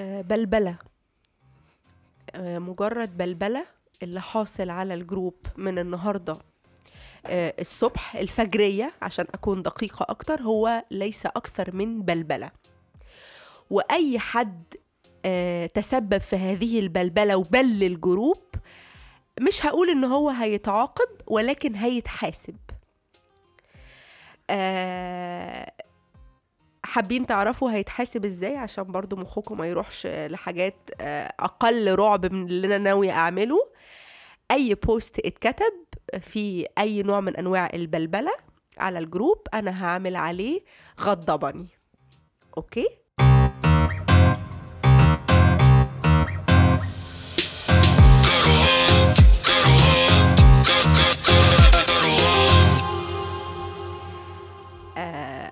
آه، بلبلة. آه، مجرد بلبلة اللي حاصل على ال group من النهاردة آه، الصبح الفجرية عشان أكون دقيقة أكتر هو ليس أكثر من بلبلة. وأي حد تسبب في هذه البلبلة وبلبل ال group مش هقول إن هو هيتعاقب ولكن هيتحاسب. حابين تعرفوا هيتحاسب إزاي عشان برضو مخكم ما يروحش لحاجات آه، أقل رعب من اللي أنا ناوي أعمله. أي post اتكتب في أي نوع من أنواع البلبلة على ال group أنا هعمل عليه غضبني. okay؟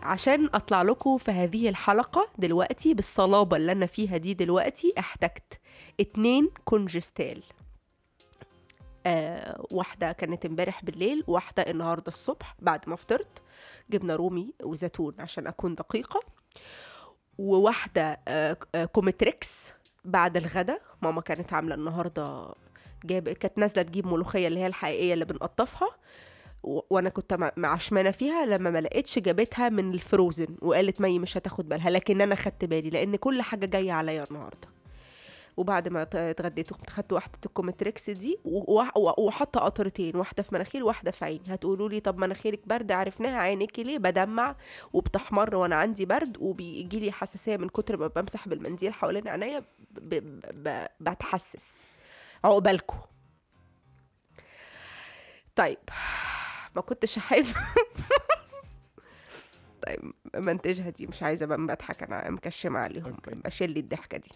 عشان أطلع لكم في هذه الحلقة دلوقتي بالصلابة اللي أنا فيها دي دلوقتي احتجت اتنين Congestal. آه واحدة كانت امبارح بالليل واحدة النهاردة الصبح بعد ما فطرت جبنة رومي وزيتون عشان أكون دقيقة. وواحدة آه آه Comtrex بعد الغدا ماما كانت عاملة النهاردة جاب كانت نازلة تجيب ملوخية اللي هي الحقيقية اللي بنقطفها. وأنا كنت مع- معشمانه فيها لما ما لقيتش جابتها من ال frozen وقالت مي مش هتاخد بالها لكن أنا خدت بالي لأن كل حاجة جاية عليا النهارده. وبعد ما اتغديت قمت خدت واحدة ال Comtrex دي وحاطة قطرتين واحدة في مناخير واحدة في عيني. هتقولوا لي طب مناخيرك برد عرفناها عينيكي ليه؟ بدمع وبتحمر وأنا عندي برد وبيجي لي حساسية من كتر ما بمسح بالمنديل حوالين عينيا بتحسس. عقبالكم طيب. ما كنتش احب طيب منتجها دي مش عايزة بقى بضحك أنا مكشمة عليهم. بشيل لي الضحكة دي.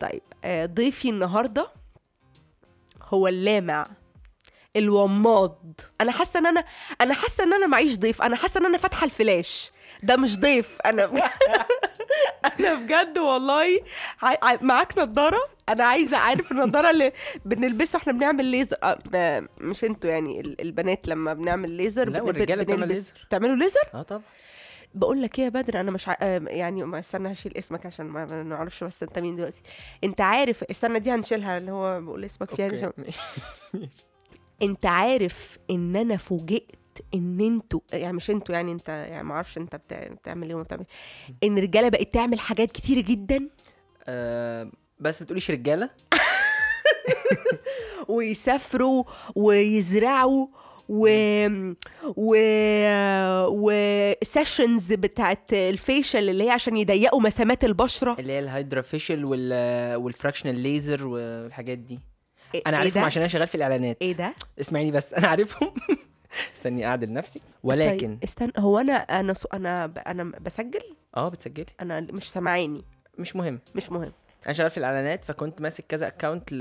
طيب آه، ضيفي النهارده هو اللامع الوماض. أنا حاسة إن أنا أنا حاسة إن أنا معيش ضيف أنا حاسة إن أنا فاتحة الفلاش. ده مش ضيف أنا أنا بجد والله معاك نضارة. أنا عايزة عارف النضارة اللي بنلبسها إحنا بنعمل ليزر آه، مش أنتوا يعني ال- البنات لما بنعمل ليزر لا، والرجالة بتعمل ليزر. بتعملوا ليزر آه طبعا. بقول لك إيه يا بدر أنا مش ع... آه، يعني ما استنى هشيل اسمك عشان ما نعرفش بس أنت مين دلوقتي. أنت عارف استنى دي هنشيلها اللي هو بقول اسمك فيها. أنت عارف إن أنا فوجئت ان أنتوا يعني مش أنتوا يعني انت يعني ما أعرفش انت بتع... بتعمل إيه وما بتعمل ان الرجاله بقت تعمل حاجات كتيره جدا؟ آه، بس ما بتقوليش رجاله. ويسافروا ويزرعوا و و و sessions بتاعت ال facial اللي هي عشان يضيقوا مسامات البشرة. اللي هي ال hydrafacial وال وال fractional laser والحاجات دي. إيه- أنا إيه عارفهم ده؟ عشان أنا شغال في الإعلانات. إيه ده؟ اسمعيني بس أنا عارفهم. استني أعدل نفسي. ولكن طيب استنى هو أنا أنا so أنا ب... أنا بسجل؟ آه بتسجلي. أنا مش سامعاني. مش مهم. مش مهم. أنا شغال في الإعلانات فكنت ماسك كذا account ل...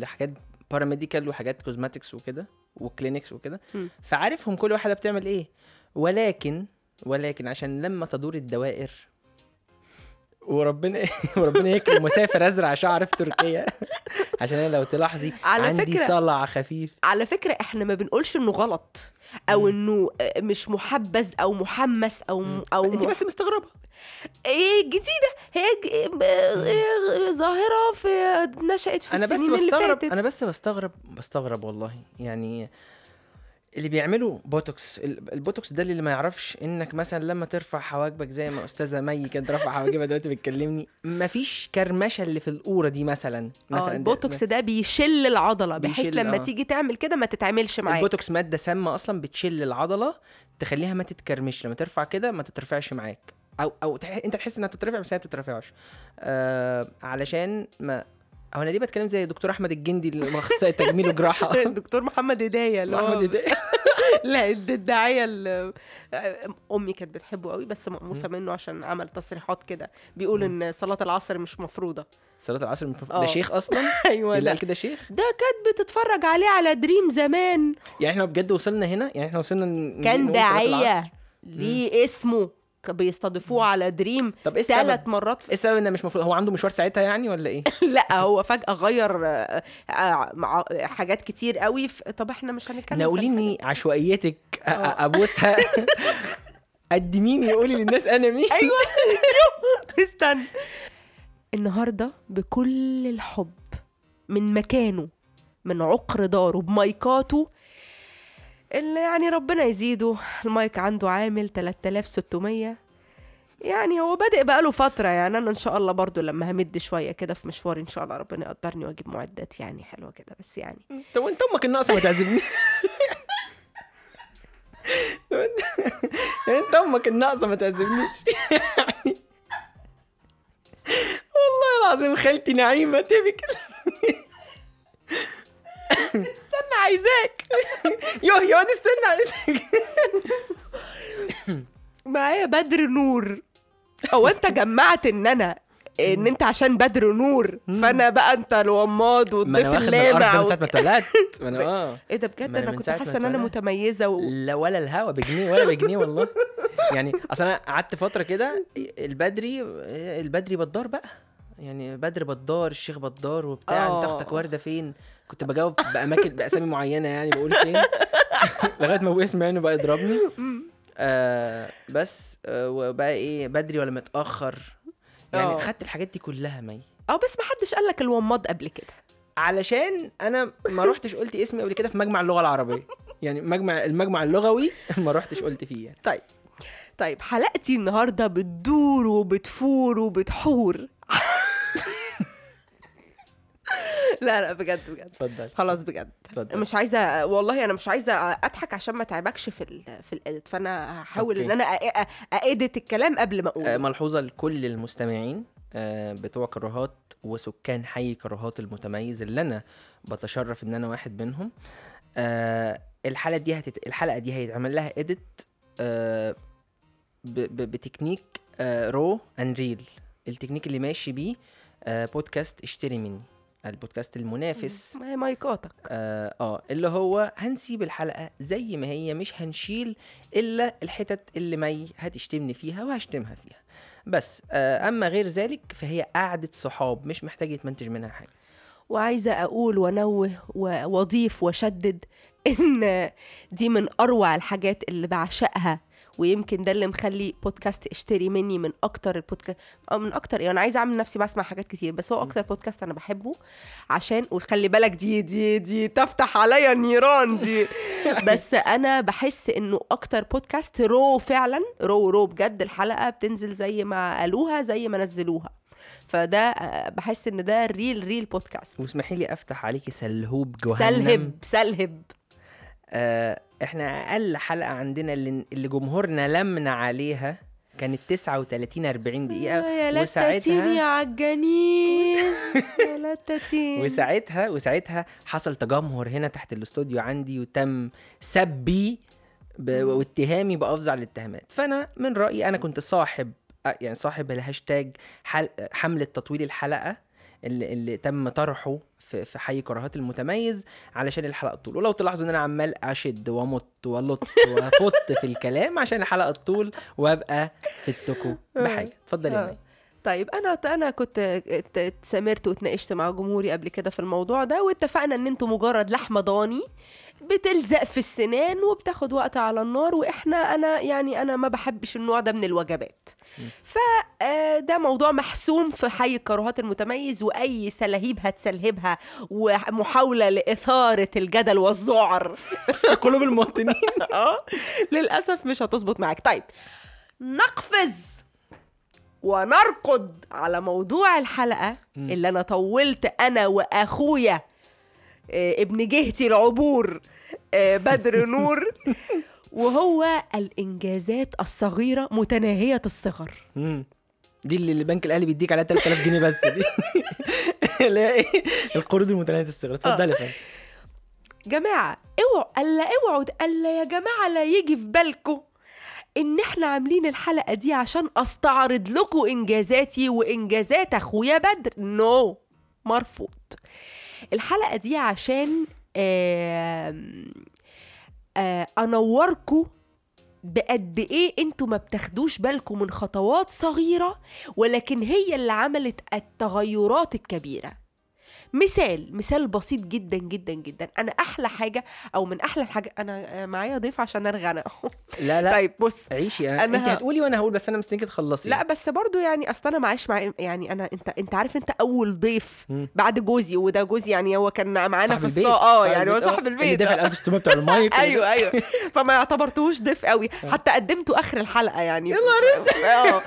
لحاجات paramedical وحاجات cosmetics وكده و clinics وكده. فعارفهم كل واحدة بتعمل إيه. ولكن ولكن عشان لما تدور الدوائر وربنا وربنا يكرم وسافر أزرع شعر في تركيا. عشان أنا لو تلاحظي على عندي فكرة- صلع خفيف. على فكرة إحنا ما بنقولش إنه غلط أو إنه مش محبذ أو محمس أو م- أو انت بس مستغربة. إيه جديدة. هي آه، ظاهرة في نشأت في بس السنين اللي بستغرب فاتت. أنا بس بستغرب بستغرب والله. يعني اللي بيعملوا بوتوكس. ال- البوتوكس ده اللي ما يعرفش إنك مثلا لما ترفع حواجبك زي ما أستاذة مي كانت رافعة حواجبها دلوقتي بتكلمني مفيش كرمشة اللي في القوره دي مثلا. آه مثلا البوتوكس ده بيشل العضلة. بحيث بيشل، لما آه. تيجي تعمل كده ما تتعملش معاك. البوتوكس مادة سامة أصلا بتشل العضلة تخليها ما تتكرمش. لما ترفع كده ما تترفعش معاك. أو أو تح... أنت تحس إنها بتترفع بس هي ما بتترفعش. آه علشان ما هو أنا ليه بتكلم زي دكتور أحمد الجندي اللي أخصائي تجميل وجراحة؟ الدكتور محمد هداية اللي هو محمد هداية. لا الد- الداعية اللي أمي كانت بتحبه قوي بس مقموسه منه عشان عمل تصريحات كده. بيقول إن صلاة العصر مش مفروضة. صلاة العصر مش مفروض- آه. ده شيخ أصلا؟ أيوه اللي قال كده شيخ؟ ده كانت بتتفرج عليه على دريم زمان. يعني إحنا بجد وصلنا هنا؟ يعني إحنا وصلنا كان داعية. ليه اسمه. بيستضيفوه على دريم طب إيه ثلاث السبب مرات إيه السبب انه مش مفروض هو عنده مشوار ساعتها يعني ولا إيه؟ لا هو فجأة غير آه، آه، مع حاجات كتير قوي ف... طب إحنا مش هنتكلم في ناوليني عشوائيتك آه. أبوسها قدميني قولي للناس أنا مين. أيوه. استنى. النهارده بكل الحب من مكانه من عقر داره بمايكاته اللي يعني ربنا يزيده. المايك عنده عامل 3600 يعني هو بادئ بقاله فترة يعني أنا إن شاء الله برضو لما همد شوية كده في مشواري إن شاء الله ربنا يقدرني وأجيب معدات يعني حلوة كده بس يعني. طب وأنت أمك الناقصة ما تعزمنيش؟ أنت أمك الناقصة ما تعزمنيش؟ والله العظيم خالتي نعيمة تبك استنى عايزاك. يوه يا واد استنى عايزك معايا بدر نور. هو أنت جمعت إن أنا إن أنت عشان بدر نور. فأنا بقى أنت الوماض والضيف اللامع من. ساعة ما اتولدت. ما أنا آه. إيه ده بجد؟ أنا كنت حاسة إن أنا. متميزة و... لا ولا الهوا بجنيه ولا بجنيه والله. يعني أصل أنا قعدت فترة كده البدري البدري بدار بقى. يعني بدر بدار الشيخ بدار وبتاع انت آه. أختك ورده فين؟ كنت بجاوب بأماكن بأسامي معينة يعني بقول فين؟ لغاية ما أبويا سمعني بقى يضربني. آه بس آه وبقى إيه بدري ولا متأخر؟ يعني آه. خدت الحاجات دي كلها مي. آه بس ما حدش قال لك الوماض قبل كده. علشان أنا ما رحتش قلت اسمي قبل كده في مجمع اللغة العربية. يعني مجمع المجمع اللغوي ما رحتش قلت فيه يعني. طيب طيب حلقتي النهارده بتدور وبتفور وبتحور. لا لا بجد بجد اتفضل خلاص بجد اتفضل. مش عايزه والله أنا مش عايزه اضحك عشان ما تعبكش في ال في الاديت فانا هحاول. ان أنا ااديت الكلام قبل ما أقول آه، ملحوظه لكل المستمعين آه، بتوع كراهات وسكان حي كراهات المتميز اللي أنا بتشرف ان أنا واحد منهم آه، الحلقة دي هتت... الحلقة دي هيتعمل لها edit ب... ب... ب technique raw and real ال technique اللي ماشي بيه آه، بودكاست اشتري مني البودكاست المنافس. مايكاتك. آه آه، اللي هو هنسيب الحلقة زي ما هي مش هنشيل إلا الحتت اللي مي هتشتمني فيها وهشتمها فيها. بس آه أما غير ذلك فهي قعدة صحاب مش محتاج يتمنتج منها حاجة. وعايزة أقول وأنوه وأضيف وأشدد إن دي من أروع الحاجات اللي بعشقها ويمكن ده اللي مخلي بودكاست اشتري مني من أكتر البودكاست أو من أكتر يعني أنا عايزة أعمل نفسي بسمع حاجات كتير بس هو أكتر بودكاست أنا بحبه عشان وخلي بالك دي دي دي تفتح عليا النيران دي. بس أنا بحس إنه أكتر بودكاست raw فعلا raw raw بجد الحلقة بتنزل زي ما قالوها زي ما نزلوها. فده آه، بحس إن ده ال real real بودكاست واسمحي لي أفتح عليكي سلهوب جهنم. سلهب سلهب. آه إحنا أقل حلقة عندنا اللي, اللي جمهورنا لمنا عليها كانت 39 40 دقيقة يا لتاتين يا عجانين يا وساعتها وساعتها حصل تجمهر هنا تحت الاستوديو عندي وتم سبي واتهامي بأفظع الاتهامات. فأنا من رأيي أنا كنت صاحب آه، يعني صاحب الهاشتاج حملة تطويل الحلقة اللي, اللي تم طرحه في في حي كراهات المتميز علشان الحلقة تطول ولو تلاحظوا إن أنا عمال أشد وأمط وألط وأفط في الكلام عشان الحلقة تطول وأبقى فدتكم بحاجة. اتفضل يا آه. طيب أنا أنا كنت ات- اتسامرت واتناقشت مع جمهوري قبل كده في الموضوع ده واتفقنا إن أنتوا مجرد لحمه ضاني بتلزق في السنان وبتاخد وقت على النار وإحنا أنا يعني أنا ما بحبش النوع ده من الوجبات. فده موضوع محسوم في حي الكراهات المتميز وأي سلاهيب هتسلهبها ومحاولة لإثارة الجدل والذعر. في قلوب المواطنين. آه للأسف مش هتظبط معاك. طيب نقفز. ونرقد على موضوع الحلقة اللي أنا طولت أنا وأخويا آه، ابن جهتي العبور آه، بدر نور وهو الإنجازات الصغيرة متناهية الصغر. دي اللي البنك الأهلي بيديك عليها 3000 جنيه بس دي. هي إيه؟ القروض المتناهية الصغر اتفضلي يا فندم. جماعة اوعوا الا اوعوا ألا يا جماعة لا يجي في بالكم. إن إحنا عاملين الحلقة دي عشان أستعرض لكم إنجازاتي وإنجازات أخويا بدر نو no. مرفوض الحلقة دي عشان آه أنوركم بقد إيه أنتوا ما بتاخدوش بالكم من خطوات صغيرة ولكن هي اللي عملت التغيرات الكبيرة مثال مثال بسيط جدا جدا جدا. أنا أحلى حاجة أو من أحلى الحاجة أنا آه، معايا ضيف عشان أنا. لا لا. طيب بص عيشي أنا أنا انت هتقولي وأنا هقول بس أنا مستنيكي تخلصي. لا بس برضو يعني أصل أنا معاش مع يعني أنا أنت أنت عارف أنت أول ضيف. بعد جوزي وده جوزي يعني هو كان معانا في البيت. الصا آه يعني هو البيت، صاحب اللي البيت. دافع ال 1600 بتاع المايك. اللي أيوه أيوه. فما اعتبرتهوش ضيف قوي. حتى قدمته آخر الحلقة يعني. يا نهار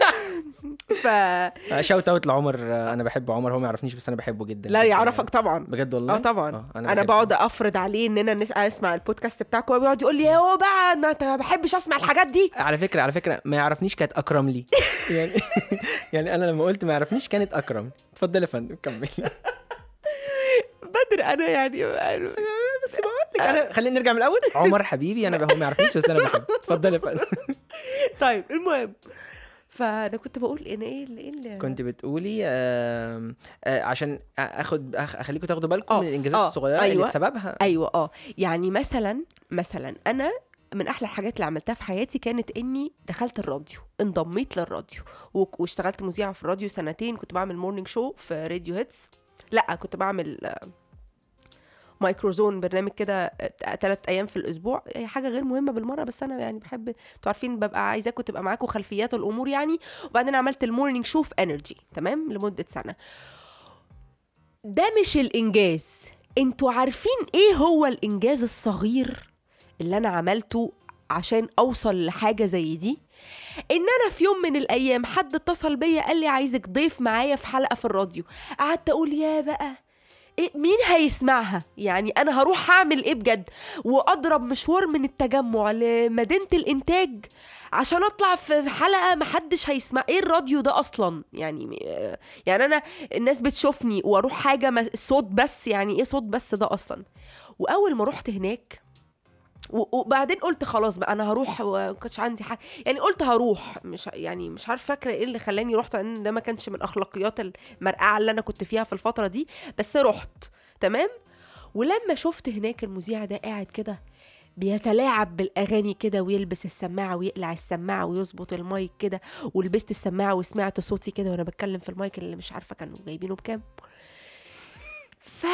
ف ده- shout out لعمر. آه، أنا بحب عمر هو ما يعرفنيش بس أنا بحبه جدا. لا يعرفك. طبعا. بجد والله؟ آه طبعا. آه، أنا. بقعد أفرض عليه إننا نس... أسمع البودكاست بتاعك وهو بيقعد يقول لي هو بقى أنا ما بحبش أسمع الحاجات دي. على فكرة على فكرة ما يعرفنيش كانت أكرم لي. يعني يعني أنا لما قلت ما يعرفنيش كانت أكرم. اتفضل يا فندم كمل. بدر أنا يعني بس بقول لك أنا خلينا نرجع من الأول. عمر حبيبي أنا هو ما يعرفنيش بس أنا بحبه. اتفضل يا فندم. طيب المهم فأنا كنت بقول إن إيه اللي إيه اللي كنت بتقولي آم، آه عشان أخد اخليكم تاخدوا بالكم آه، من الإنجازات آه، الصغيرة اللي أيوة. بسببها أيوه آه. يعني مثلا مثلا أنا من أحلى الحاجات اللي عملتها في حياتي كانت إني دخلت الراديو انضميت للراديو واشتغلت مذيعة في الراديو سنتين كنت بعمل morning show في راديو هيتس لأ كنت بعمل آه، مايكروزون برنامج كده ثلاث أيام في الأسبوع هي حاجة غير مهمة بالمرة بس أنا يعني بحب أنتوا عارفين ببقى عايزاكم تبقى معاكم خلفيات الأمور يعني. وبعدين عملت ال morning show في انرجي تمام؟ لمدة سنة. ده مش الإنجاز. أنتوا عارفين إيه هو الإنجاز الصغير اللي أنا عملته عشان أوصل لحاجة زي دي؟ إن أنا في يوم من الأيام حد اتصل بيا قال لي عايزك ضيف معايا في حلقة في الراديو. قعدت أقول يا بقى إيه مين هيسمعها؟ يعني أنا هروح أعمل إيه بجد؟ وأضرب مشوار من التجمع لمدينة الإنتاج عشان أطلع في حلقة محدش هيسمع. إيه الراديو ده أصلا؟ يعني يعني أنا الناس بتشوفني وأروح حاجة صوت بس يعني إيه صوت بس ده أصلا؟ وأول ما رحت هناك وبعدين قلت خلاص بقى أنا هروح وما كانش عندي حاجة. يعني قلت هروح مش يعني مش عارف فاكرة إيه اللي خلاني رحت لأن ده ما كانش من أخلاقيات المرقعه اللي أنا كنت فيها في الفترة دي. بس رحت تمام؟ ولما شفت هناك المذيع ده قاعد كده بيتلاعب بالأغاني كده ويلبس السماعة ويقلع السماعة ويظبط المايك كده ولبست السماعة وسمعت صوتي كده وأنا بتكلم في المايك اللي مش عارفة كانوا جايبينه بكام. ف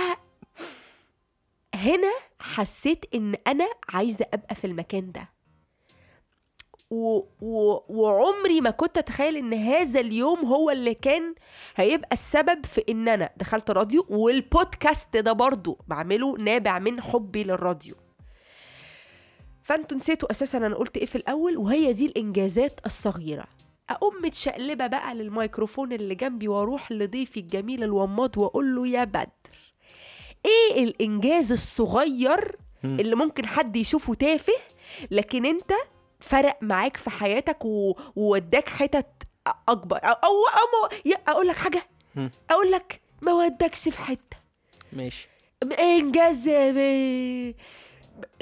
هنا حسيت إن أنا عايزة أبقى في المكان ده. و... و... وعمري ما كنت أتخيل إن هذا اليوم هو اللي كان هيبقى السبب في إن أنا دخلت راديو والبودكاست ده برضو بعمله نابع من حبي للراديو. فأنتوا نسيتوا أساسا أنا قلت إيه في الأول وهي دي الإنجازات الصغيرة. أقوم متشقلبة بقى للميكروفون اللي جنبي وأروح لضيفي الجميل الوماض وأقول له يا بدر إيه الإنجاز الصغير. اللي ممكن حد يشوفه تافه لكن أنت فرق معاك في حياتك ووداك حتت أكبر. أو أو, أو أقول لك حاجة. أقول لك ما ودكش في حتة. ماشي. إنجاز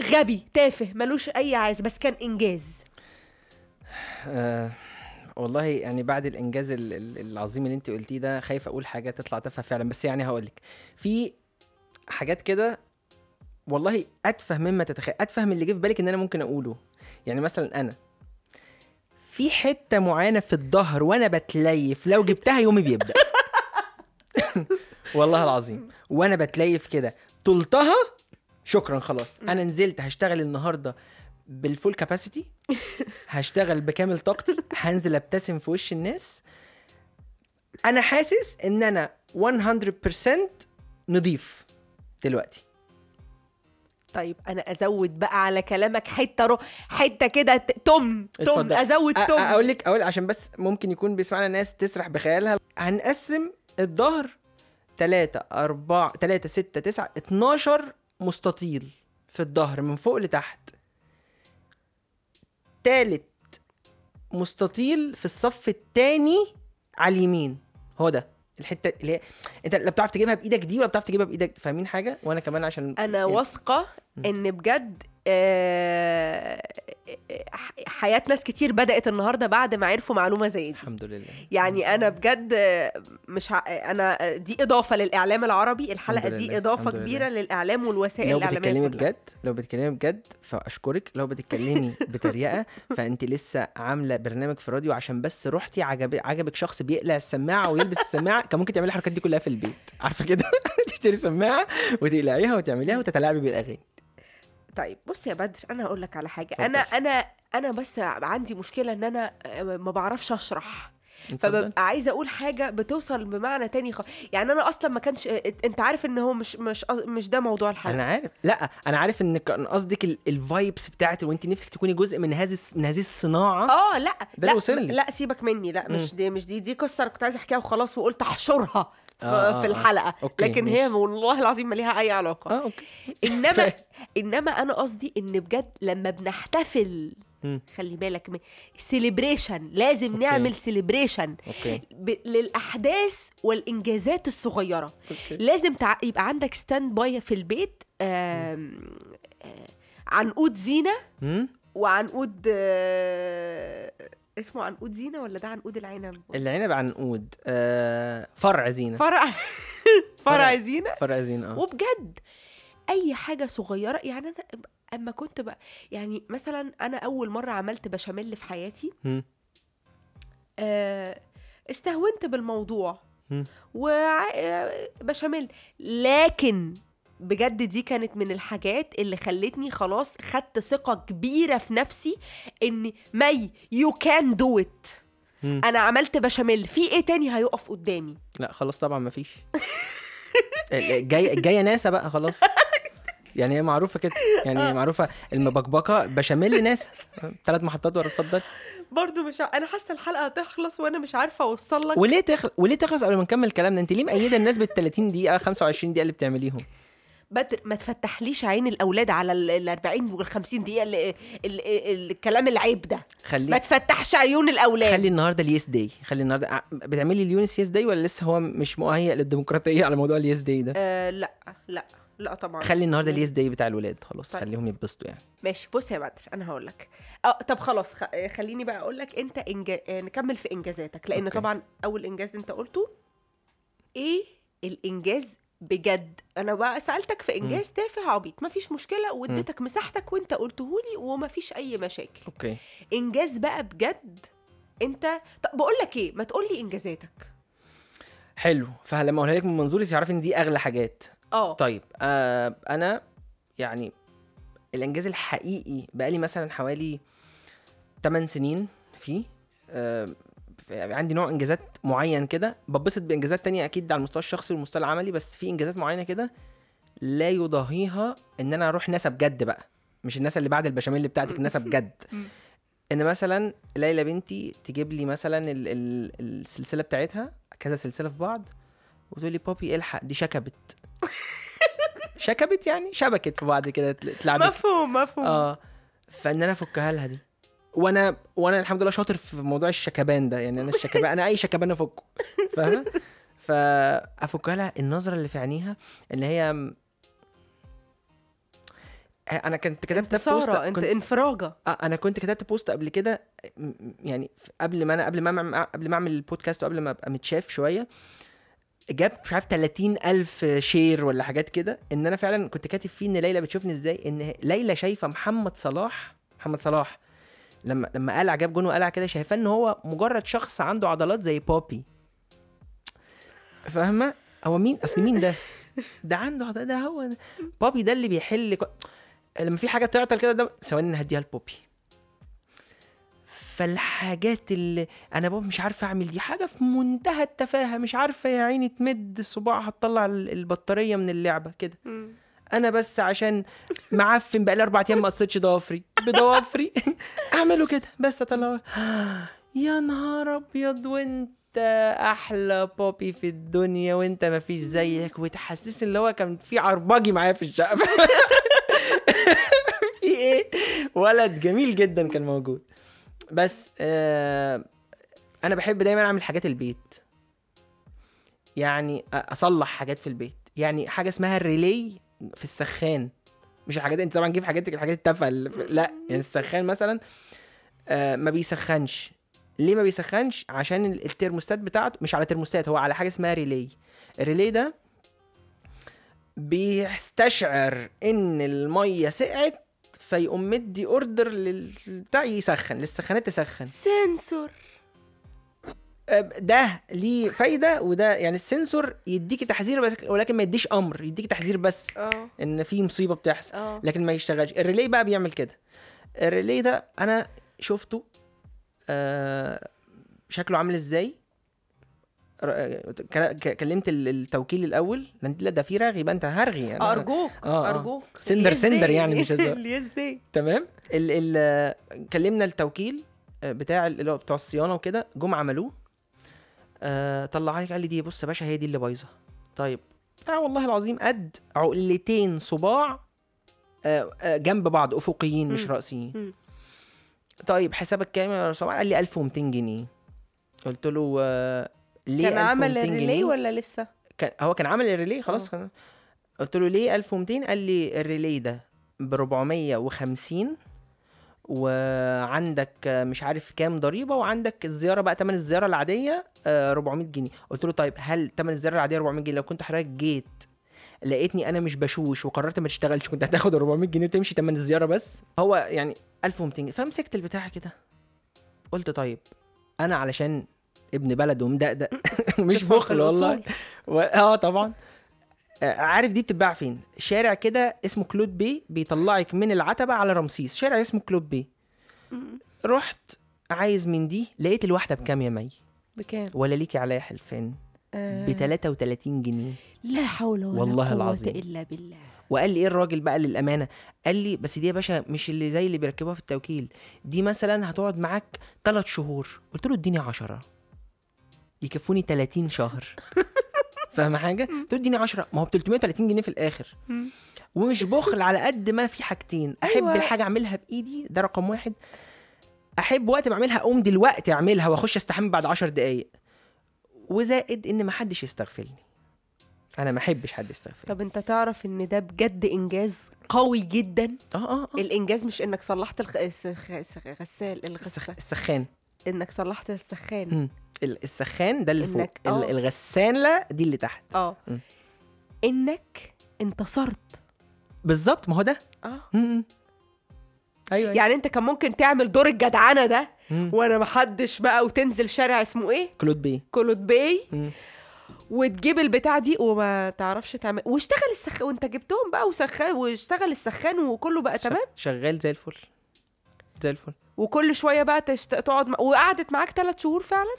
غبي تافه ملوش أي عايز بس كان إنجاز. آه والله يعني بعد الإنجاز ال- ال- العظيم اللي أنت قلتيه ده خايف أقول حاجة تطلع تافهة فعلا بس يعني هقول لك. في حاجات كده والله أتفه مما تتخيل أتفه من اللي جه في بالك إن أنا ممكن أقوله. يعني مثلا أنا في حتة معينة في الظهر وأنا بتليف لو جبتها يومي بيبدأ. والله العظيم. وأنا بتليف كده. طلتها شكرا خلاص. أنا نزلت هشتغل النهارده بالفول كاباسيتي هشتغل بكامل طاقتي. هنزل أبتسم في وش الناس. أنا حاسس إن أنا 100% نضيف. دلوقتي. طيب أنا أزود بقى على كلامك حتة رو حتة كده ت- تم. أزود تم أ- أقول لك أقول عشان بس ممكن يكون بيسمعنا ناس تسرح بخيالها. هنقسم الظهر 3 4 3 6 9 12 مستطيل في الظهر من فوق لتحت. تالت مستطيل في الصف التاني على اليمين. هو ده. الحتة اللي هي انت لا بتعرف تجيبها بإيدك دي ولا بتعرف تجيبها بإيدك فاهمين حاجة؟ وأنا كمان عشان أنا واثقة إن بجد آه، حياة ناس كتير بدأت النهارده بعد ما عرفوا معلومة زي دي. الحمد لله. يعني أنا بجد مش ع... أنا دي إضافة للإعلام العربي الحلقة دي إضافة الحمد لله. كبيره للإعلام والوسائل لو الإعلامية بتتكلمي. بجد لو بتتكلمي بجد فأشكرك. لو بتتكلمي بتريقة فأنت لسه عاملة برنامج في راديو عشان بس رحتي عجب عجبك شخص بيقلع السماعة ويلبس السماعة. كان ممكن تعملي الحركات دي كلها في البيت. عارفة كده؟ تشتري سماعة وتقلعيها وتعمليها وتتلاعبي بالأغاني. طيب بص يا بدر أنا هقول لك على حاجة. أنا أنا أنا بس عندي مشكلة إن أنا ما بعرفش أشرح. فببقى عايزة أقول حاجة بتوصل بمعنى تاني خ... يعني أنا أصلا ما كانش أنت عارف إن هو مش مش مش ده موضوع الحلقة أنا عارف لا أنا عارف إن كان قصدك ال vibes بتاعت وأنت نفسك تكوني جزء من هذه من هذه الصناعة آه لا ده لا. لا سيبك مني لا مش. دي مش دي دي قصة أنا كنت عايزة أحكيها وخلاص وقلت احشرها آه، آه، في آه. الحلقة أوكي، لكن هي ماشي. والله العظيم ما ليها أي علاقة آه أوكي إنما إنما أنا قصدي إن بجد لما بنحتفل. خلي بالك celebration لازم okay. نعمل celebration ب... للأحداث والإنجازات الصغيرة okay لازم تع... يبقى عندك standby في البيت آم... آه... عنقود زينة. وعنقود آه... اسمه عنقود زينة ولا ده عنقود العنب؟ العنب عنقود. آه فرع زينة. فرع. فرع. زينة؟ فرع زينة آه. وبجد أي حاجة صغيرة يعني أنا أما كنت بقى يعني مثلا أنا أول مرة عملت بشاميل في حياتي. آه استهونت بالموضوع. وبشاميل لكن بجد دي كانت من الحاجات اللي خلتني خلاص خدت ثقة كبيرة في نفسي إن مي يو كان دو ات. أنا عملت بشاميل. في إيه تاني هيقف قدامي؟ لا خلاص طبعا مفيش جاية جاية ناسا بقى خلاص. يعني هي معروفة كده. يعني هي معروفة المبكبكة بشاميل ناسا. ثلاث محطات ورا اتفضل. برضو مش ع... أنا حاسة الحلقة هتخلص وأنا مش عارفة أوصل لك. وليه تخلص وليه تخلص قبل ما نكمل كلامنا؟ أنت ليه مقيده الناس بال 30 دقيقه 25 دقيقة اللي بتعمليهم؟ بدر ما تفتحليش عين الأولاد على ال 40 وال 50 دقيقة اللي ال... ال... الكلام العيب ده. ما خلي تفتحش عيون الأولاد. خلي النهارده ال yes day. خلي النهارده بتعملي ليونس yes day ولا لسه هو مش مهيأ للديمقراطية على موضوع ال yes day ده؟ آه لا لا لا طبعا. خلي النهارده. ال yes داي بتاع الولاد. خلاص طيب. خليهم يتبسطوا يعني. ماشي. بص يا بدر أنا هقول لك. آه طب خلاص خ... آه، خليني بقى أقول لك أنت إنجا... آه، نكمل في إنجازاتك. لأن okay. طبعا أول إنجاز أنت قلته إيه؟ الإنجاز بجد. أنا بقى سألتك في إنجاز تافه عبيط. مفيش مشكلة واديتك مساحتك وانت قلتهولي ومفيش أي مشاكل. okay. إنجاز بقى بجد أنت طب بقول لك إيه ما تقول لي إنجازاتك. حلو. فلما أقولها لك من منظوري تعرفي إن دي أغلى حاجات. آه. طيب آه أنا يعني الإنجاز الحقيقي بقالي مثلا حوالي 8 سنين فيه آه عندي نوع إنجازات معين كده ببسط بإنجازات تانية أكيد على المستوى الشخصي والمستوى العملي بس في إنجازات معينة كده لا يضاهيها إن أنا أروح ناسا بجد بقى. مش الناس اللي بعد البشاميل بتاعتك الناسا بجد. إن مثلا ليلى بنتي تجيب لي مثلا ال ال السلسلة بتاعتها كذا سلسلة في بعض وتقول لي بابي الحق دي شكبت. شكبت يعني؟ شبكت في بعض كده تل- اتلعبت. مفهوم مفهوم. آه. فإن أنا أفكها لها دي. وأنا وأنا الحمد لله شاطر في موضوع الشكبان ده يعني أنا الشكبان أنا أي شكبان أفكه فاهمة؟ فافكها لها النظرة اللي في عينيها اللي هي أنا كنت كتبت post انت كنت انفراجة. آه، أنا كنت كتبت post قبل كده يعني قبل ما أنا قبل ما أعمل- قبل ما أعمل البودكاست وقبل ما أبقى متشاف شوية جاب مش عارف 30 ألف share ولا حاجات كده إن أنا فعلا كنت كاتب فيه إن ليلى بتشوفني إزاي إن ليلى شايفة محمد صلاح محمد صلاح لما لما قلع جاب جون وقلع كده شايفاه إن هو مجرد شخص عنده عضلات زي بابي. فاهمة؟ هو مين؟ أصل مين ده؟ ده عنده عضلات ده هو ده. بابي ده اللي بيحل كو... لما في حاجة تعطل كده ده ثواني نهديها لبوبي. فالحاجات اللي أنا بابا مش عارفة أعمل دي حاجة في منتهى التفاهة مش عارفة يا عيني تمد صباعها تطلع ال- البطارية من اللعبة كده. أنا بس عشان معفن بقالي أربع أيام ما قصيتش ضوافري. بضوافري. اعمله كده. بس اطلعه يا نهار أبيض وأنت أحلى بابي في الدنيا وأنت ما فيش زيك. وتحسس اللي هو كان في عرباجي معايا في الشقة. في إيه؟ ولد جميل جدا كان موجود. بس آه أنا بحب دايما أعمل حاجات البيت. يعني أصلح حاجات في البيت. يعني حاجة اسمها الريلي. في السخان. مش الحاجات انت طبعا جيب حاجاتك الحاجات التافهة لا يعني السخان مثلا آه ما بيسخنش. ليه ما بيسخنش؟ عشان ال- الترموستات بتاعته مش على ترموستات هو على حاجة اسمها ريلي. الريلي ده بيستشعر إن المية سقعت فيقوم مدي أوردر للبتاع يسخن للسخانات تسخن. سنسور. ده ليه فايدة وده يعني السنسور يديكي تحذير بس ولكن ما يديش أمر يديكي تحذير بس آه. إن في مصيبة بتحصل آه. لكن ما يشتغلش. الريلي بقى بيعمل كده. الريلي ده أنا شفته آه شكله عامل إزاي؟ كلمت ال- التوكيل الأول. لا ده في رغي يبقى أنت هرغي. أنا- أرجوك آه، آه. أرجوك. سندر- سندر. يعني مش تمام. ال ال كلمنا التوكيل آه، بتاع ال- اللي هو بتوع الصيانة وكده جم عملوه. آه طلع لي قال لي دي بص يا باشا هي دي اللي بايظة طيب بتاع والله العظيم قد عقلتين صباع آه آه جنب بعض أفقيين مش. رأسيين مم. طيب حسابك كام يا صباح قال لي 1200 جنيه قلت له آه ليه كان عمل 1200 الريلي؟ ولا لسه؟ كان هو كان عامل الريلي خلاص آه. كان قلت له ليه 1200 قال لي الريلي ده ب 450 وعندك آه، مش عارف كام ضريبة وعندك الزيارة بقى تمن الزيارة العادية آه، 400 جنيه. قلت له طيب هل تمن الزيارة العادية 400 جنيه؟ لو كنت حضرتك جيت لقيتني أنا مش بشوش وقررت ما تشتغلش كنت هتاخد 400 جنيه وتمشي تمن الزيارة بس. هو يعني 1200 جنيه. فمسكت البتاع كده. قلت طيب أنا علشان ابن بلد ومدقدق مش بخل والله. و... آه طبعا. آه، عارف دي بتتباع فين؟ شارع كده اسمه كلوت بيه بيطلعك من العتبة على رمسيس. شارع اسمه كلوت بيه. رحت عايز من دي لقيت الواحدة بكام يا مي؟ بكام؟ ولا ليكي عليا حلفان آه، ب 33 جنيه. لا حول ولا والله قوة العظيم. إلا بالله. وقال لي إيه الراجل بقى للأمانة؟ قال لي بس دي يا باشا مش اللي زي اللي بيركبوها في التوكيل. دي مثلا هتقعد معاك 3 شهور. قلت له اديني 10 يكفوني 30 شهر. فاهمة حاجة؟ اديني 10 ما هو ب 330 جنيه في الآخر. ومش بخل على قد ما في حاجتين. أحب أيوة. الحاجة أعملها بإيدي ده رقم واحد. أحب وقت ما أعملها أقوم دلوقتي أعملها وأخش أستحمى بعد 10 دقايق. وزائد إن ما حدش يستغفلني. أنا ما أحبش حد يستغفلني. طب أنت تعرف إن ده بجد إنجاز قوي جدا؟ آه آه آه. الإنجاز مش إنك صلحت الخ... السخ... الغسال السخ... السخان. إنك صلحت السخان. مم. ال- السخان ده اللي فوق. ال- آه. الغسالة دي اللي تحت. آه. إنك انتصرت. بالظبط ما هو ده. آه. مم. أيوه يعني أنت كان ممكن تعمل دور الجدعنة ده مم. وأنا محدش بقى وتنزل شارع اسمه إيه؟ كلوت بيه. كلوت بيه مم. وتجيب البتاع دي وما تعرفش تعمل واشتغل السخان وأنت جبتهم بقى وسخان واشتغل السخان وكله بقى تمام؟ ش- شغال زي الفل. زي الفل. وكل شوية بقى تشت... تقعد م... وقعدت معاك ثلاث شهور فعلا؟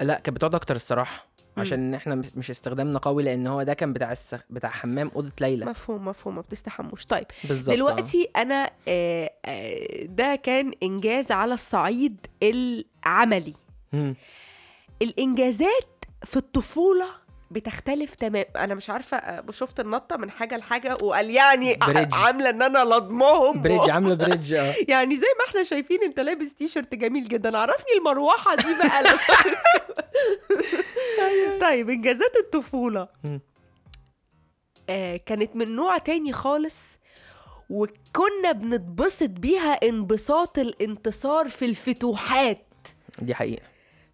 لا كانت بتقعد أكتر الصراحة. عشان إحنا مش- استخدامنا قوي لأن هو ده كان بتاع السخ... بتاع حمام أوضة ليلى مفهوم مفهوم ما بتستحموش طيب بالظبط آه. دلوقتي أنا آه، آه، ده كان إنجاز على الصعيد العملي مم. الإنجازات في الطفولة بتختلف تمام. أنا مش عارفة آه، شفت النطة من حاجة لحاجة وقال يعني bridge. عاملة إن أنا لضمهم bridge عاملة bridge آه. يعني زي ما إحنا شايفين أنت لابس تيشرت جميل جدا. عرفني المروحة دي بقى. طيب إنجازات الطفولة. آه كانت من نوع تاني خالص وكنا بنتبسط بيها انبساط الانتصار في الفتوحات. دي حقيقة.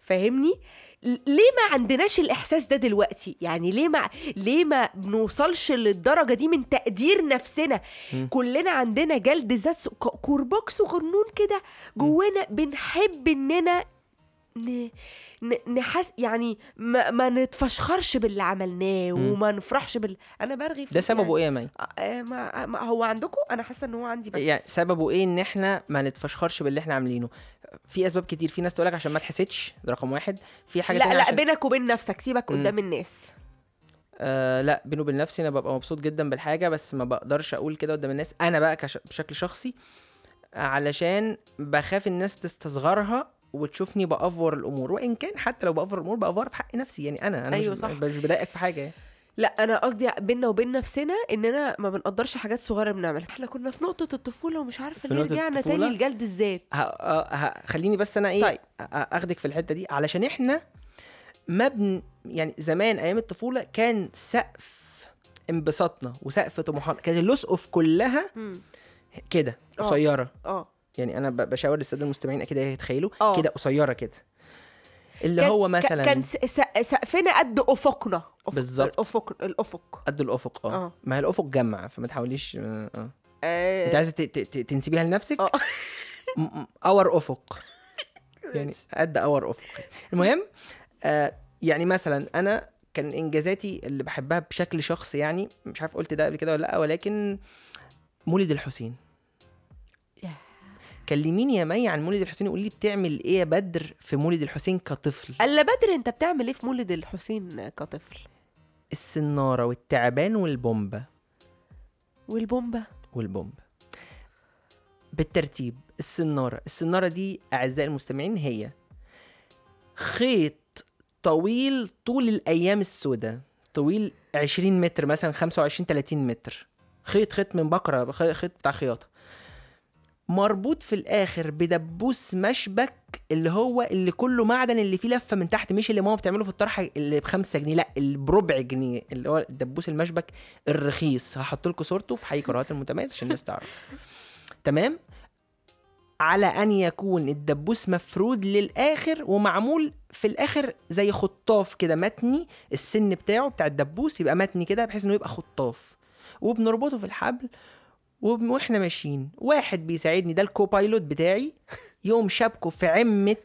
فاهمني؟ ليه ما عندناش الإحساس ده دلوقتي؟ يعني ليه ما ليه ما بنوصلش للدرجة دي من تقدير نفسنا؟ مم. كلنا عندنا جلد ذات س- ك- كوربوك صغنون كده. جوانا بنحب إننا ن... نحس يعني ما, ما نتفشخرش باللي عملناه. وما نفرحش بال أنا برغي في ده سببه يعني... إيه يا مي؟ آه، ما... ما هو عندكم؟ أنا حاسة إن هو عندي بس. يعني سببه إيه إن إحنا ما نتفشخرش باللي إحنا عاملينه؟ في أسباب كتير. في ناس تقولك عشان ما تحسدش ده رقم واحد. في حاجة لا لا عشان... بينك وبين نفسك. سيبك. قدام الناس. آه لا بيني وبين نفسي أنا ببقى مبسوط جدا بالحاجة بس ما بقدرش أقول كده قدام الناس. أنا بقى كش... بشكل شخصي علشان بخاف الناس تستصغرها وتشوفني بأفور الأمور وإن كان حتى لو بأفور الأمور بأفور في حق نفسي يعني أنا أنا أيوة مش, صح. مش بضايقك في حاجة. لا أنا قصدي بينا وبين نفسنا اننا ما بنقدرش حاجات صغيرة بنعملها إحنا كنا في نقطة الطفولة ومش عارفة ليه رجعنا؟ تاني لجلد الذات. آه،. خليني بس أنا إيه طيب. أخدك في الحتة دي علشان إحنا ما بن يعني زمان أيام الطفولة كان سقف انبساطنا وسقف طموحاتنا كانت اللوس اوف كلها. كده. قصيره آه يعني أنا بشاور للسادة المستمعين أكيد هيتخيلوا آه. كده قصيرة كده اللي كان- هو مثلا كان سقفنا قد أفقنا بالظبط. الافق الأفق قد الأفق آه آه. ما هي الأفق جمع فما تحاوليش آه آه. آه، أنت عايزة تنسبيها لنفسك آه. اور أفق يعني قد اور أفق المهم آه يعني مثلا أنا كان إنجازاتي اللي بحبها بشكل شخصي يعني مش عارف قلت ده قبل كده ولا لأ ولكن مولد الحسين. كلميني يا مي عن مولد الحسين وقولي لي بتعمل إيه يا بدر في مولد الحسين كطفل؟ ألا بدر أنت بتعمل إيه في مولد الحسين كطفل؟ السنارة والتعبان والبومبا والبومبا والبومبا بالترتيب السنارة. السنارة دي أعزائي المستمعين هي خيط طويل طول الأيام السوداء طويل 20 متر مثلا 25 30 متر. خيط خيط من خ- خيط بتاع خياطة. مربوط في الآخر بدبوس مشبك اللي هو اللي كله معدن اللي فيه لفة من تحت مش اللي ماما بتعمله في الطرحة اللي بخمسة جنيه لا اللي بربع جنيه اللي هو الدبوس المشبك الرخيص. هحط لكم صورته في حي قراءات المتميز عشان الناس تعرف. تمام؟ على أن يكون الدبوس مفرود للآخر ومعمول في الآخر زي خطاف كده متني السن بتاعه بتاع الدبوس يبقى متني كده بحيث إنه يبقى خطاف. وبنربطه في الحبل وإحنا ماشيين. واحد بيساعدني ده الكوبايلوت بتاعي. يقوم شابكه في عمة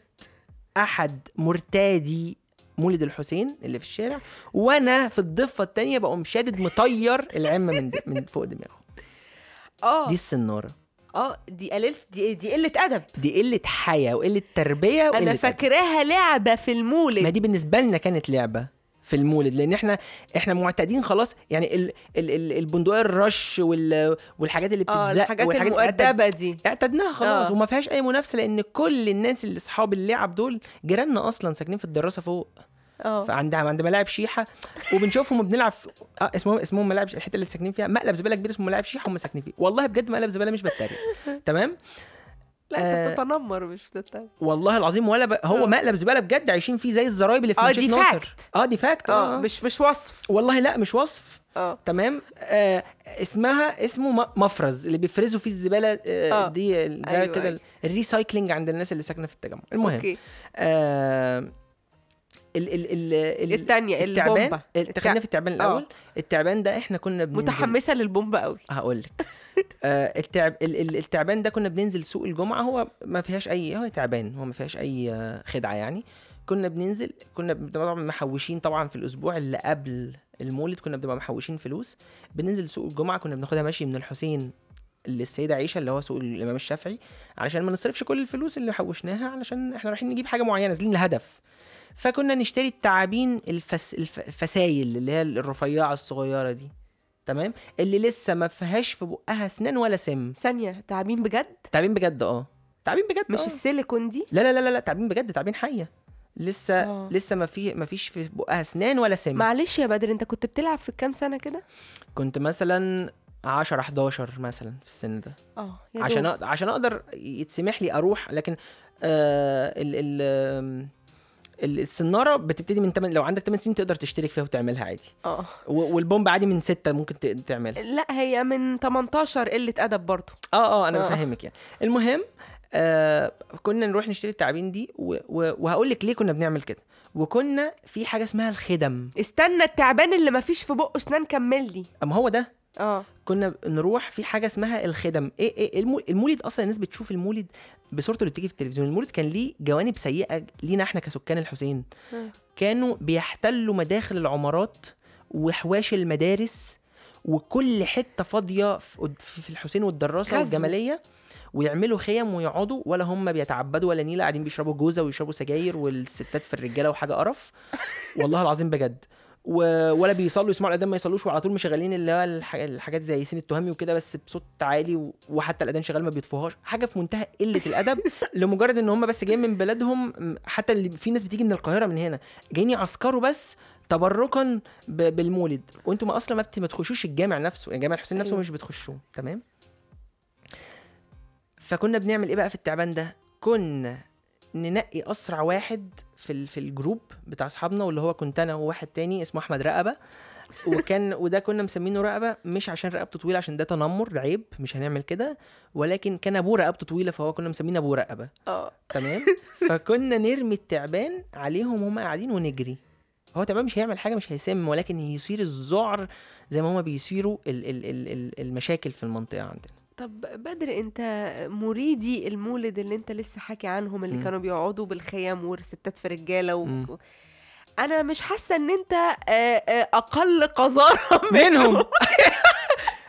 أحد مرتادي مولد الحسين اللي في الشارع. وأنا في الضفة التانية بقوم شادد مطير العمة من من فوق دماغه. آه. دي السنارة. آه دي قليل دي دي قلة أدب. دي قلة حياة وقلة تربية وقلة أنا أدب. فاكراها لعبة في ما المولد دي بالنسبة لنا كانت لعبة. في المولد لأن إحنا إحنا معتادين خلاص يعني ال ال ال البندقية الرش وال والحاجات اللي آه بتتزق الحاجات والحاجات المؤدبة دي. اعتدناها خلاص آه. وما فيهاش أي منافسة لأن كل الناس اللي أصحاب اللعب دول جيراننا أصلا ساكنين في الدراسة فوق. آه. فعندها عند ملاعب شيحة وبنشوفهم وبنلعب في... آه اسمهم اسمهم ملاعب الحتة اللي ساكنين فيها مقلب زبالة كبير اسمه ملاعب شيحة هم ساكنين فيه. والله بجد مقلب زبالة مش بتريق تمام؟ لا آه. انت بتتنمر مش بتتنمر. والله العظيم ولا ب... هو آه. مقلب زبالة بجد عايشين فيه زي الزرايب اللي في آه دي fact. آه دي fact آه آه. مش مش وصف. والله لا مش وصف. آه. تمام. آه اسمها اسمه مفرز اللي بيفرزوا فيه الزبالة آه آه. دي ده أيوة، كده أيوة. ال recycling عند الناس اللي ساكنة في التجمع. المهم okay. آه ال ال ال ال التانية التعبان؟ خلينا في التعبان آه. الأول التعبان ده إحنا كنا بننزل متحمسة للبومبا قوي هقول لك آه التعب ال- ال- التعبان ده كنا بننزل سوق الجمعة هو ما فيهاش اي هو تعبان هو ما فيهاش أي خدعة يعني. كنا بننزل كنا طبعا محوشين طبعا في الأسبوع اللي قبل المولد كنا بنبقى محوشين فلوس. بننزل سوق الجمعة كنا بناخدها ماشي من الحسين للسيدة عيشة اللي هو سوق الإمام الشافعي علشان ما نصرفش كل الفلوس اللي حوشناها علشان إحنا رايحين نجيب حاجة معينة نازلين لهدف. فكنا نشتري التعابين الفس... الف... الفسايل اللي هي الرفيعة الصغيرة دي. تمام؟ اللي لسه ما فيهاش في بقها أسنان ولا سم. ثانية تعبين بجد؟ تعابين بجد آه. تعابين بجد مش آه. السيليكون دي؟ لا لا لا لا, لا تعابين بجد تعابين حية. لسه آه. لسه ما في ما فيش في بقها أسنان ولا سم. معلش يا بدر انت كنت بتلعب في كام سنة كده؟ كنت مثلا 10 11 مثلا في السن ده. آه عشان عشان أقدر يتسمح لي أروح لكن آه ال ال- السنارة بتبتدي من 8 لو عندك 8 سنين تقدر تشترك فيها وتعملها عادي. آه. والبومب عادي من 6 ممكن تعملها. لا هي من 18 قلة أدب برضو. آه آه أنا آه. بفهمك يعني. المهم آه كنا نروح نشتري التعابين دي وهقول لك ليه كنا بنعمل كده. وكنا في حاجة اسمها الخدم. استنى التعبان اللي ما فيش في بقه اسنان كمل لي. أما هو ده؟ آه. كنا نروح في حاجة اسمها الخدم. إيه إيه المو- المولد أصلا الناس بتشوف المولد بصورته اللي بتيجي في التلفزيون. المولد كان ليه جوانب سيئة لينا إحنا كسكان الحسين. مم. كانوا بيحتلوا مداخل العمارات وحواش المدارس وكل حتة فاضية في الحسين والدراسة. والجمالية ويعملوا خيم ويقعدوا ولا هم بيتعبدوا ولا نيلة قاعدين بيشربوا جوزة ويشربوا سجاير والستات في الرجالة وحاجة قرف. والله العظيم بجد. و... ولا بيصلوا يسمعوا الأذان ما يصلوش وعلى طول مشغلين اللي هو الح... الحاجات زي ياسين التهامي وكده بس بصوت عالي و... وحتى الأذان شغال ما بيطفوهاش. حاجة في منتهى قلة الأدب لمجرد إن هم بس جايين من بلادهم حتى اللي في ناس بتيجي من القاهرة من هنا جايين يعسكروا بس تبركا ب... بالمولد. وأنتم أصلا ما, بت... ما تخشوش الجامع نفسه يعني جامع الحسين نفسه أيوة. مش بتخشوه. تمام؟ فكنا بنعمل إيه بقى في التعبان ده؟ كنا ننقي أسرع واحد في ال- في الجروب بتاع أصحابنا واللي هو كنت أنا وواحد تاني اسمه أحمد رقبة. وكان وده كنا مسمينه رقبة مش عشان رقبته طويلة عشان ده تنمر عيب مش هنعمل كده. ولكن كان أبوه رقبته طويلة فهو كنا مسمينه ابو رقبة. آه. تمام؟ فكنا نرمي التعبان عليهم وهم قاعدين ونجري. هو التعبان مش هيعمل حاجة مش هيسم ولكن يثير الذعر زي ما هما بيثيروا ال ال ال ال المشاكل في المنطقة عندنا. طب بدر انت مريدي المولد اللي انت لسه حكي عنهم اللي مم. كانوا بيقعدوا بالخيام والستات في رجالة و... مم. أنا مش حاسة إن أنت آه، آه، أقل قذارة منهم.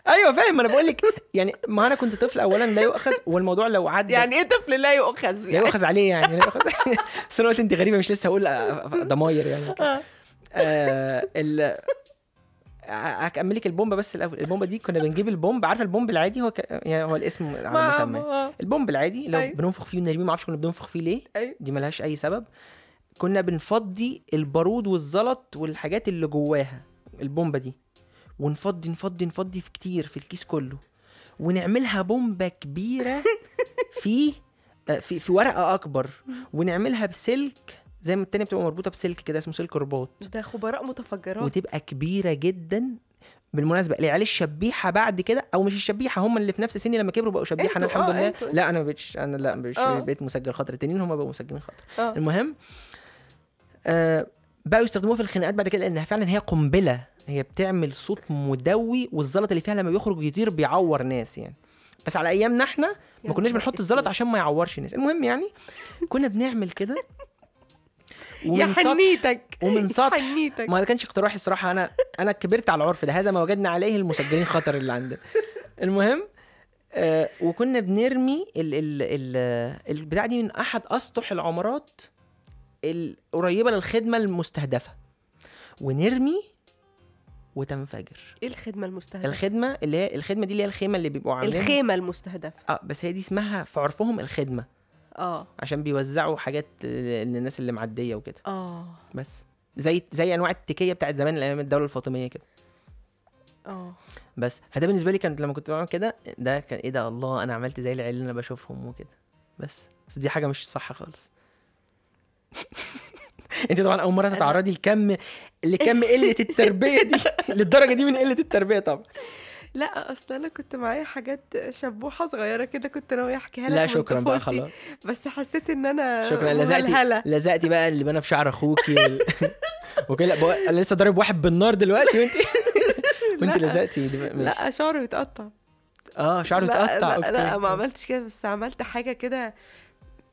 أيوه فاهم. أنا بقول لك يعني ما أنا كنت طفل اولا لا يؤخذ والموضوع لو عدى يعني إيه طفل لا يؤخذ؟ لا يعني. يؤخذ عليه يعني لا يؤخذ. بس أنا قلت أنت غريبة مش لسه هقول ضماير يعني. آه. ال هكمل لك البومبه بس الأول. البومبه دي كنا بنجيب البومب. عارفة البومب العادي؟ هو ك... يعني هو الاسم على المسمى. البومب العادي لو أيوة. بننفخ فيه ونرميه ما أعرفش كنا بننفخ فيه ليه. أيوة. دي ملهاش أي سبب. كنا بنفضي البارود والزلط والحاجات اللي جواها البومبة دي. ونفضي نفضي نفضي في كتير في الكيس كله. ونعملها بومبة كبيرة في في في ورقة أكبر. ونعملها بسلك زي ما التانية بتبقى مربوطة بسلك كده اسمه سلك رباط. ده خبراء متفجرات. وتبقى كبيرة جدا بالمناسبة العيال الشبيحة بعد كده أو مش الشبيحة هم اللي في نفس سني لما كبروا بقوا شبيحة أنا الحمد آه، لله. لا أنا ما بقتش أنا لا مش آه. بقيت مسجل خطر التانيين هم بقوا مسجلين خطر آه. المهم آه بقوا يستخدموها في الخناقات بعد كده لأنها فعلا هي قنبلة. هي بتعمل صوت مدوي والزلط اللي فيها لما بيخرج يطير بيعور ناس يعني. بس على أيامنا إحنا ما كناش بنحط الزلط. عشان ما يعورش الناس المهم يعني كنا بنعمل كده. ومن سطح حنيتك ومن سطح حنيتك ما كانش اقتراحي الصراحة أنا أنا كبرت على العرف ده. هذا ما وجدنا عليه المسجلين خطر اللي عندنا. المهم آه وكنا بنرمي ال ال ال البتاع دي من أحد أسطح العمارات القريبه للخدمة المستهدفة. ونرمي وتنفجر. إيه الخدمة المستهدفة؟ الخدمة اللي هي الخدمة دي اللي هي الخيمة اللي بيبقوا عاملينها. الخيمة المستهدفة. آه بس هي دي اسمها في عرفهم الخدمة. آه. عشان بيوزعوا حاجات للناس اللي معدية وكده. آه. بس. زي زي أنواع التكية بتاعت زمان أيام الدولة الفاطمية كده. آه. بس. فده بالنسبة لي كانت لما كنت بعمل كده ده كان إيه ده الله أنا عملت زي العيال اللي أنا بشوفهم وكده. بس. بس دي حاجة مش صح خالص. أنت طبعا أول مرة تتعرضي لكم لكم قلة التربية دي. للدرجة دي من قلة التربية طبعا. لا أصل أنا كنت معايا حاجات شبوحة صغيرة كده كنت ناوية أحكيها لك لا شكرا بقى خلاص. بس حسيت إن أنا شكرا. لزقتي. لزقتي بقى اللي بنا في شعر أخوكي وال... وكده. بقى- أنا لسه ضارب واحد بالنار دلوقتي وانت وانت. لزقتي. لا شعره يتقطع آه شعره اتقطع. لا, لا. ما عملتش كده بس عملت حاجة كده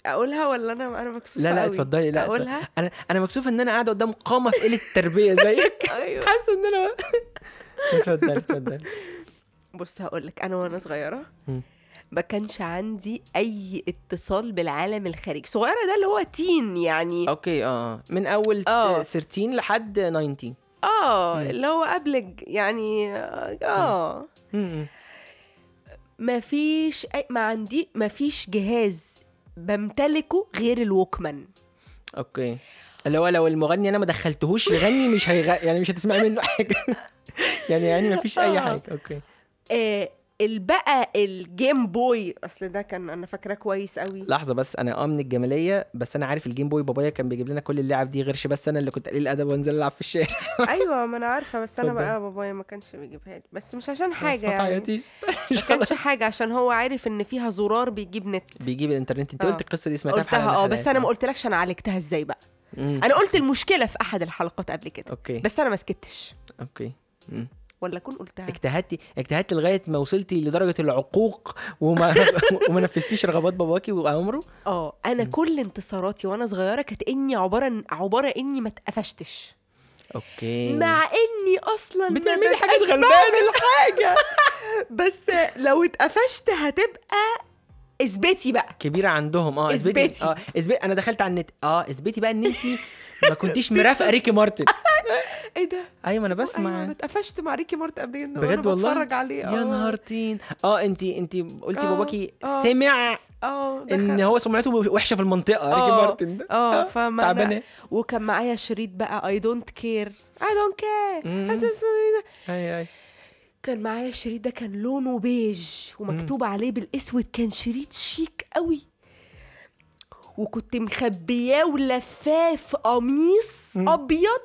أقولها ولا أنا أنا مكسوفة لا لا؟ اتفضلي. لا أقولها؟ أنا أنا مكسوف إن أنا قاعدة قدام قامة في قلة التربية زيك؟ أيوه. حاسة إن أنا اتفضلي اتفضلي. بص هقول لك أنا وأنا صغيرة. ما كانش عندي أي اتصال بالعالم الخارجي. صغيرة ده اللي هو تين يعني. أوكي آه من أول آه. 13 لحد 19 آه مم. اللي هو قبل يعني آه. ما فيش أي ما عندي ما فيش جهاز بمتلكه غير ال Walkman okay. اللي هو لو المغني أنا ما دخلتهوش يغني مش هيغ... يعني مش هتسمعي منه حاجة. يعني يعني ما فيش أي آه. حاجة. أوكي. آه البقى ال Game Boy أصل ده كان أنا فاكراه كويس قوي لحظة بس أنا آه من الجمالية بس أنا عارف ال Game Boy بابايا كان بيجيب لنا كل اللعب دي غيرش بس أنا اللي كنت قليل الأدب وأنزل ألعب في الشارع. أيوه ما أنا عارفة بس أنا. بقى بابايا ما كانش بيجيبها لي. بس مش عشان حاجة يعني. ما كانش حاجة عشان هو عارف إن فيها زرار بيجيب نت. بيجيب الإنترنت. أنت آه. قلت القصة دي سمعتها قلتها آه بس أنا ما. قلتلكش أنا عالجتها إزاي بقى. مم. أنا قلت المشكلة في أحد الحلقات قبل كده. okay. بس أنا ما سكتش. أوكي. مم. ولا أكون قلتها؟ اجتهدتي اجتهدتي لغاية ما وصلتي لدرجة العقوق وما وما نفذتيش رغبات باباكي وامره آه أنا كل انتصاراتي وأنا صغيرة كانت إني عبارة عبارة إني ما اتقفشتش. أوكي. مع إني أصلا بتعملي حاجات غلبانة. بعمل حاجة. بس لو اتقفشت هتبقى اثبتي بقى. كبيرة عندهم. آه اثبتي. آه اثبتي أنا دخلت على النت. آه اثبتي بقى إن انت ما كنتيش مرافقة ريكي مارتن. إيه ده؟ أيوه ما أنا أيوه بسمع. أنا اتقفشت مع ريكي مارت قبل كده بجد والله؟ بتفرج عليه. يا آه. نهار طين. آه أنت أنت قلتي آه، باباكي آه. سمع آه. إن هو سمعته وحشة في المنطقة ريكي آه، مارتن ده؟ آه فما تعبانة. وكان معايا شريط بقى I don't care I don't care. أي أي. كان معايا الشريط ده كان لونه بيج ومكتوب عليه بالأسود كان شريط شيك قوي. وكنت مخبياه ولفاه في قميص. أبيض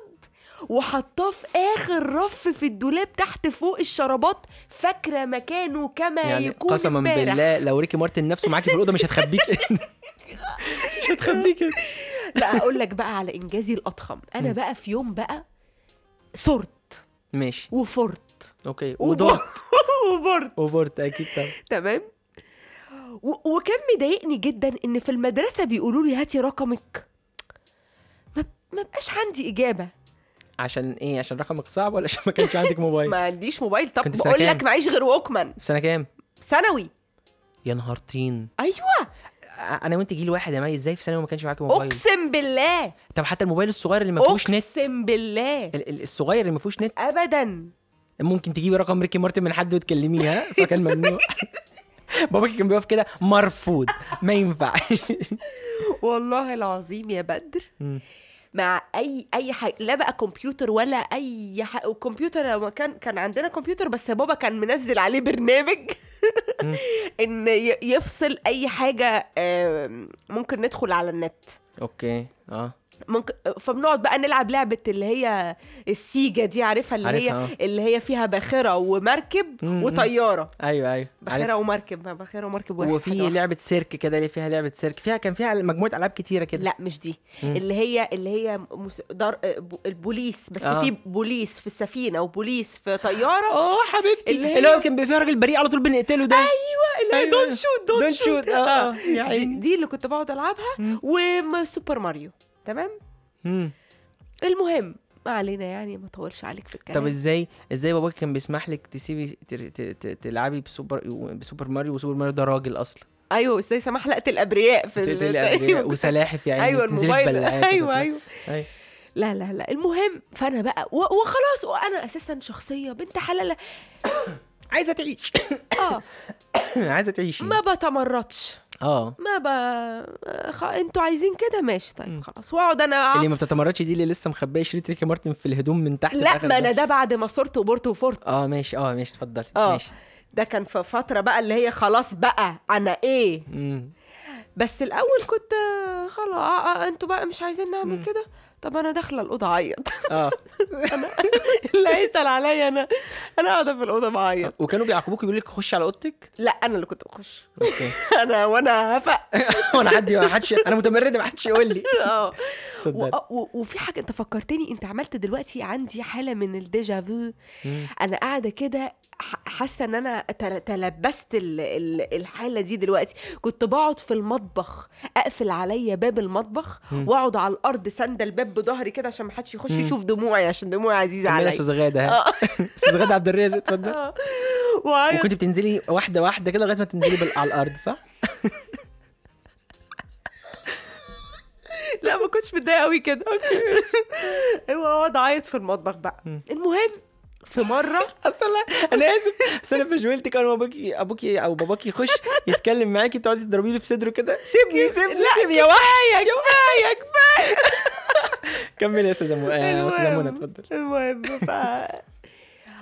وحطاه في آخر رف في الدولاب تحت فوق الشرابات فاكرة مكانه كما يعني يكون قسما. بالله لو ريكي مارتن نفسه معاكي في الأوضة مش هتخبيك مش هتخبيك لا أقول لك بقى على إنجازي الأضخم. أنا بقى في يوم بقى صرت. ماشي. وفرت. أوكي. وبرت ودورت وبرت وفرت أكيد طبعا. تمام؟ و- وكان مضايقني جدا إن في المدرسة بيقولوا لي هاتي رقمك. ما ما بقاش عندي إجابة. عشان إيه عشان رقمك صعب ولا عشان ما كانش عندك موبايل؟ ما عنديش موبايل. طب كنت في سنة بقول كام؟ لك معيش غير ووكمان. في سنة كام؟ ثانوي. يا نهار طين. أيوه. أنا وأنت جيل واحد يا مي إزاي في ثانوي ما كانش معاكي موبايل؟ أقسم بالله. طب حتى الموبايل الصغير اللي ما فيهوش نت. اقسم بالله. ال- ال- الصغير اللي ما فيهوش نت. ابدا. ممكن تجيبي رقم ريكي مارتن من حد وتكلميها فكان ممنوع. باباكي كان بيقف كده مرفوض. ما ينفعش. والله العظيم يا بدر. مم. مع أي أي حاجة لا بقى كمبيوتر ولا أي حاجة الكمبيوتر كان كان عندنا كمبيوتر بس بابا كان منزل عليه برنامج إن يفصل أي حاجة ممكن ندخل على النت. okay. آه. ممكن فبنقعد بقى نلعب لعبة اللي هي السيجا دي عارفها؟ اللي عارفها، هي اللي هي فيها باخرة ومركب مم، وطيارة. أيوه أيوه. باخرة عارف. ومركب باخرة ومركب واحد وفي. لعبة سيرك كده اللي فيها لعبة سيرك. فيها كان فيها مجموعة ألعاب كتيرة كده. لا مش دي. مم. اللي هي اللي هي مس... دار... ب- البوليس. بس آه. في بوليس في السفينة وبوليس في طيارة. آه حبيبتي. اللي هي- اللي هو كان فيها راجل بريء على طول بنقتله ده. أيوه اللي هي أيوة. Don't shoot don't Don't shoot. آه، آه، دي, عيني. دي اللي كنت بقعد ألعبها. وسوبر ماريو. تمام؟ مم. المهم ما علينا يعني ما اطولش عليك في الكلام. طب إزاي إزاي باباك كان بيسمح لك تسيبي تلعبي بسوبر بسوبر ماريو؟ وسوبر ماريو ده راجل أصلا. أيوه إزاي سمح لقت الأبرياء في ال- تقتلي أيوة، أبرياء كنت- وسلاحف يعني أيوه الموبايل. أيوه. أيوه. أيوة. لا لا لا. المهم فأنا بقى وخلاص وأنا أساسا شخصية بنت حلال عايزة تعيش. آه. عايزة تعيشي. ما بتمرطش. آه. ما ب... خ... أنتوا عايزين كده؟ ماشي طيب خلاص. واقعد أنا اللي ما بتتمردش دي اللي لسه مخبية شريط ريكي مارتن في الهدوم من تحت لا ما. أنا ده بعد ما صرت وبرت وفرت. آه ماشي. آه ماشي اتفضلي. آه. ماشي. ده كان في فترة بقى اللي هي خلاص بقى أنا إيه؟ مم. بس الأول كنت آه، خلاص آه، آه، أنتوا بقى مش عايزين نعمل كده؟ طب أنا داخلة الأوضة أعيط. آه. اللي هيسال عليا أنا. أنا قاعدة في الأوضة بعيط. وكانوا بيعاقبوك يقولوا لك خش على أوضتك؟ لا أنا اللي كنت بخش. okay. أنا وأنا هفق. وأنا حد ما حدش أنا متمرد ما حدش يقول لي. آه. و- وفي حاجة انت فكرتني انت عملت دلوقتي عندي حالة من ال déjà vu مم. أنا قاعدة كده حاسة إن أنا تل- تلبست ال- ال- الحالة دي دلوقتي. كنت بقعد في المطبخ أقفل عليا باب المطبخ وأقعد على الأرض ساند الباب بظهري كده عشان ما حدش يخش يشوف دموعي عشان دموعي عزيزه عليا. أستاذ غادة؟ ها أستاذ غادة عبد الرازق اتفضل. آه. وكنت بتنزلي واحدة واحدة كده لغاية ما تنزلي على الأرض صح؟ لا ما كنتش متضايقة قوي كده. okay. أيوه اقعد اعيط في المطبخ بقى. المهم في مرة أصل أنا آسف. بس أنا فجولتك أنا ابوكي أبوكي أو باباكي يخش يتكلم معاكي تقعدي تضربي له في صدره كده. سيبني سيبني سيبني يا وحش كفاية. كفايه كفاية. كملي يا أستاذة منى يا أستاذة منى اتفضل. المهم ف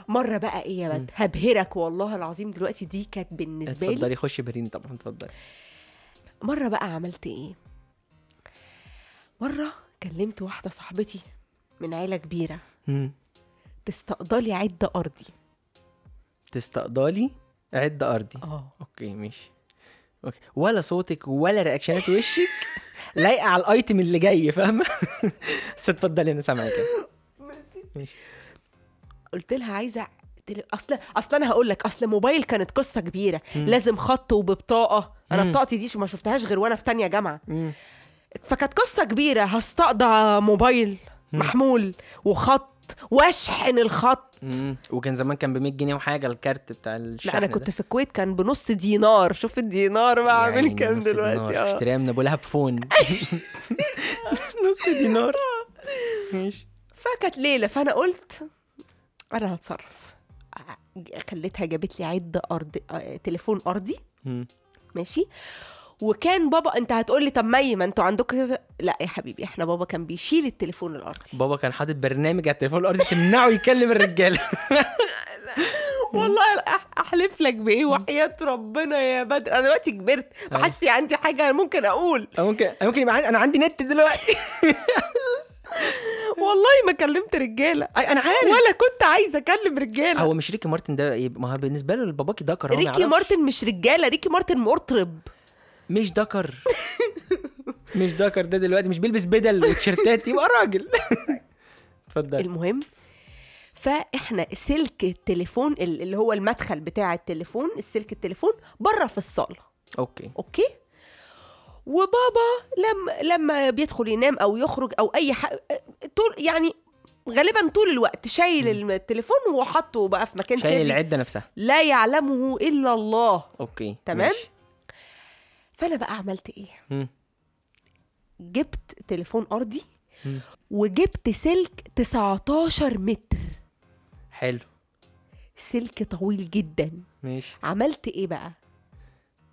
مرة بقى إيه يا بنت؟ هبهرك والله العظيم دلوقتي دي كانت بالنسبة لي. اتفضلي خشي برين طبعا اتفضلي. مرة بقى عملت إيه؟ مرة كلمت واحدة صاحبتي من عيلة كبيرة. مم. تستقضلي عدة أرضي. تستقضالي عد أرضي. آه. okay ماشي. okay. ولا صوتك ولا reaction ات وشك. لايقة على ال item اللي جاي فاهمة؟ بس اتفضلي أنا سامعك ماشي. قلت لها عايزة أصل أصل أنا هقول لك أصل موبايل كانت قصة كبيرة. لازم خط وببطاقة. أنا مم. بطاقتي دي ما شفتهاش غير وأنا في تانية جامعة. مم. فكانت قصة كبيرة. هستقضى موبايل محمول وخط واشحن الخط. مم. وكان زمان كان ب 100 جنيه وحاجة الكارت بتاع الشحن لا أنا كنت ده. في الكويت كان بنص دينار. شوف الدينار بقى عامل عيني كام دلوقتي. آه. اشتريها من ابو لهب فون. نص دينار. ماشي. فكانت ليلة. فأنا قلت أنا هتصرف. خليتها جابت لي عد أرض آه، تليفون أرضي. ماشي. وكان بابا انت هتقول لي طب مي ما أنتوا عندكم كده؟ لا يا حبيبي إحنا بابا كان بيشيل التليفون الارضي. بابا كان حاطط برنامج على التليفون الارضي تمنعه يكلم الرجالة. والله احلف لك بإيه؟ وحياة ربنا يا بدر. أنا دلوقتي كبرت ما حدش عندي حاجة ممكن أقول. ممكن ممكن يبقى عندي أنا عندي نت دلوقتي. والله ما كلمت رجالة. أي أنا عارف. ولا كنت عايزه أكلم رجالة. هو مش ريكي مارتن ده؟ ما هو بالنسبة له الباباكي دكر هو ما ريكي. مارتن مش رجالة ريكي مارتن مطرب. مش دكر. مش دكر ده دلوقتي مش بيلبس بدل وتيشيرتات يبقى راجل. اتفضل. المهم فإحنا سلك التليفون ال- اللي هو المدخل بتاع التليفون السلك التليفون بره في الصالة. okay. okay؟ وبابا لما لما بيدخل ينام أو يخرج أو أي حاجة طول يعني غالبا طول الوقت شايل التليفون وحاطه بقى في مكان شايل العدة نفسها. لا يعلمه إلا الله. أوكي تمام؟ ماشي. فانا بقى عملت إيه؟ مم. جبت تليفون أرضي مم. وجبت سلك 19 متر. حلو. سلك طويل جدا. ماشي. عملت إيه بقى؟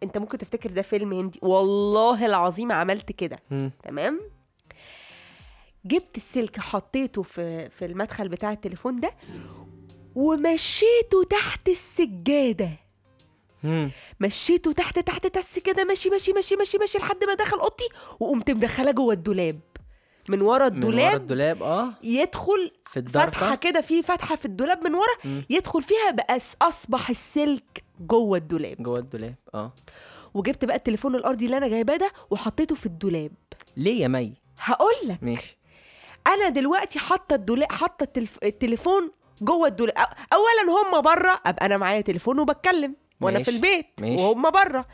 انت ممكن تفتكر ده فيلم هندي. والله العظيم عملت كده. تمام؟ جبت السلك حطيته في في المدخل بتاع التليفون ده ومشيته تحت السجادة. مم. مشيته تحت تحت تحت كده ماشي ماشي ماشي ماشي ماشي لحد ما دخل أوضتي وقمت مدخله جوه الدولاب. من ورا من ورا الدولاب الدولاب آه. يدخل في فتحة الضرفه كده في فتحة في الدولاب من ورا مم. يدخل فيها بقى أصبح السلك جوه الدولاب. جوه الدولاب آه. وجبت بقى التليفون الأرضي اللي أنا جايباه ده وحطيته في الدولاب. ليه يا مي؟ هقول لك. ماشي. أنا دلوقتي حاطة الدولاب حاطة. التليفون جوه الدولاب. اولا هم بره أبقى أنا معايا تليفون وبتكلم. وأنا في. البيت ماشي. وهم بره.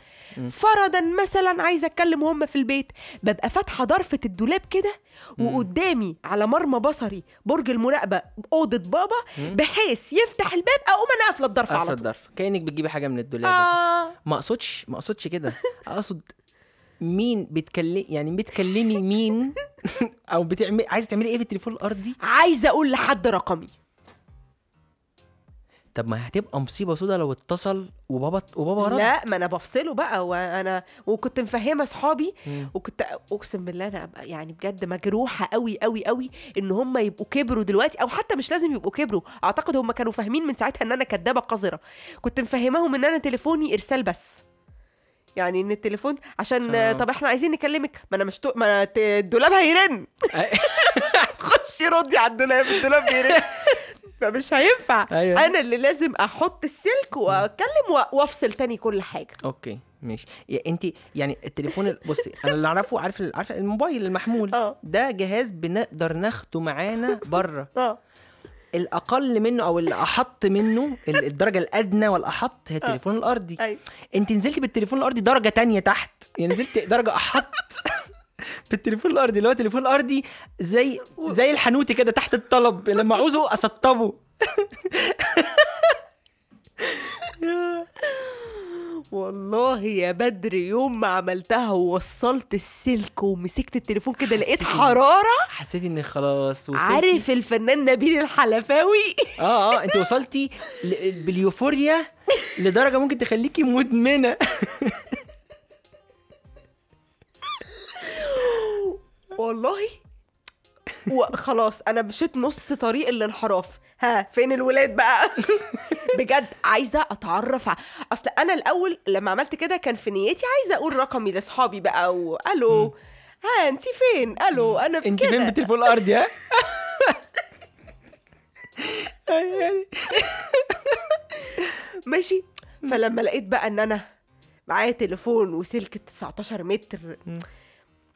فرضا مثلا عايزه أتكلم وهم في البيت ببقى فاتحة ضرفة الدولاب كده وقدامي على مرمى بصري برج المراقبة أوضة بابا مم. بحيث يفتح الباب أقوم أنا قافله الضرفة على طول الضرفة كأنك بتجيبي حاجة من الدولاب آه. ما أقصدش ما أقصدش كده أقصد مين بتكلم يعني بتكلمي مين أو بتعمل عايزة تعملي إيه في التليفون الأرضي عايزة أقول لحد رقمي طب ما هتبقى مصيبة سودا لو اتصل وبابا وبابا رد. لا ما أنا بفصله بقى وأنا وكنت مفهمة أصحابي. وكنت أقسم بالله أنا يعني بجد مجروحة قوي قوي قوي إن هم يبقوا كبروا دلوقتي أو حتى مش لازم يبقوا كبروا أعتقد هم كانوا فاهمين من ساعتها إن أنا كدابة قذرة. كنت مفهماهم إن أنا تليفوني إرسال بس. يعني إن التليفون عشان آه. طب إحنا عايزين نكلمك ما أنا مش تو... ما الدولاب هيرن. خشي ردي على الدولاب الدولاب بيرن. فمش هينفع. أيوة. أنا اللي لازم أحط السلك وأتكلم وأفصل تاني كل حاجة. okay ماشي. يا انت يعني التليفون ال- بصي أنا اللي أعرفه عارف ال- عارف الموبايل المحمول؟ آه. ده جهاز بنقدر ناخده معانا بره. آه. الأقل منه أو اللي أحط منه ال- الدرجة الأدنى والأحط هي التليفون الأرضي. أيوه. انت نزلتي بالتليفون الأرضي درجة تانية تحت. يعني نزلت درجة أحط. بالتليفون الأرضي اللي هو التليفون الارضي زي زي الحنوتي كده تحت الطلب لما عاوزه أسطبه. والله يا بدر يوم ما عملتها ووصلت السلك ومسكت التليفون كده لقيت حرارة؟ حسيت انك خلاص وصلتي. عارف الفنان نبيل الحلفاوي؟ آه آه أنت وصلتي ل- باليوفوريا لدرجة ممكن تخليكي مدمنة. والله. وخلاص أنا مشيت نص طريق الانحراف ها فين الولاد بقى؟ بجد عايزة أتعرف ع... أصل أنا الأول لما عملت كده كان في نيتي عايزة أقول رقمي لأصحابي بقى والو ها انت فين؟ ألو أنا في انت فين بالتليفون الارضي ها ماشي. فلما لقيت بقى إن أنا معايا تليفون وسلك 19 متر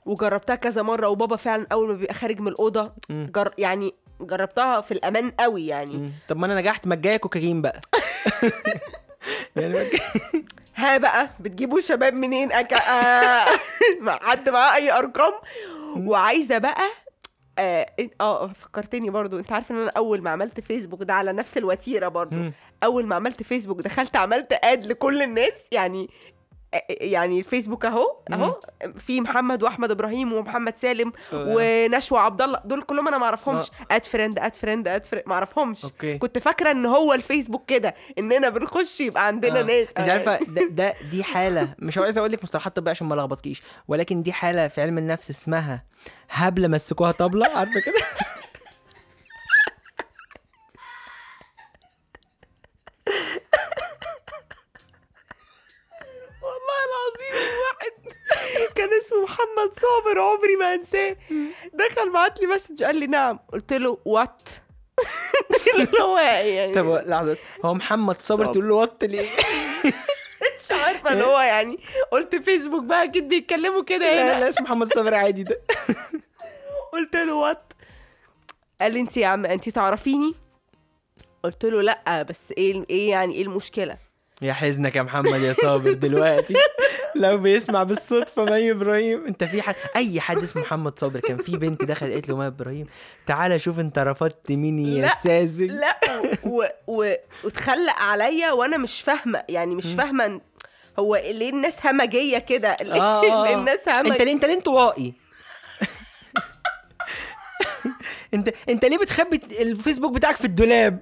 وجربتها كذا مرة وبابا فعلا أول ما بيبقى خارج من الأوضة. جر... يعني جربتها في الأمان قوي يعني. مم. طب ما أنا نجحت ما جاية كوكايين بقى. يعني جاي- ها بقى بتجيبوا شباب منين؟ أك... آه... مع حد معاه أي أرقام؟ وعايزة بقى آه آه، فكرتني برضو أنت عارف إن أنا أول ما عملت فيسبوك ده على نفس الوتيرة برضو. مم. أول ما عملت فيسبوك دخلت عملت add لكل الناس يعني يعني الفيسبوك اهو اهو في محمد واحمد إبراهيم ومحمد سالم. ونشوى عبد الله دول كلهم أنا ما اعرفهمش. add friend add friend add friend ما اعرفهمش. كنت فاكرة ان هو الفيسبوك كده اننا بنخش يبقى عندنا آه. ناس. انت عارفة ده, ده دي حالة مش عايز أقول لك مصطلحات طبية عشان ما لخبطكيش ولكن دي حالة في علم النفس اسمها هبلة مسكوها طبلة عارفة كده والله العظيم واحد كان اسمه محمد صابر عمري ما انساه. دخل بعت لي message قال لي نعم. قلت له what اللي هو يعني. طب لحظة بس. هو محمد صابر. تقول له what ليه؟ مش عارفة اللي هو يعني. قلت فيسبوك بقى أكيد بيتكلموا كده لا هنا. لا اسمه محمد صابر عادي ده. قلت له what قال لي انت يا عم انت تعرفيني؟ قلت له لأ بس إيه إيه يعني إيه المشكلة؟ يا حزنك يا محمد يا صابر دلوقتي. لو بيسمع بالصدفة مي إبراهيم. انت في حد أي حد اسمه محمد صابر كان في بنت دخلت قالت له مي إبراهيم. تعالى شوف انت رفضت مين يا لا، ساذج. لا و... و... وتخلق عليا وأنا مش فاهمة. يعني مش فاهمة هو ليه الناس همجيه كده؟ ليه آه، ليه. الناس انت همجيه ليه انت ليه انطوائي؟ انت انت ليه بتخبي الفيسبوك بتاعك في الدولاب؟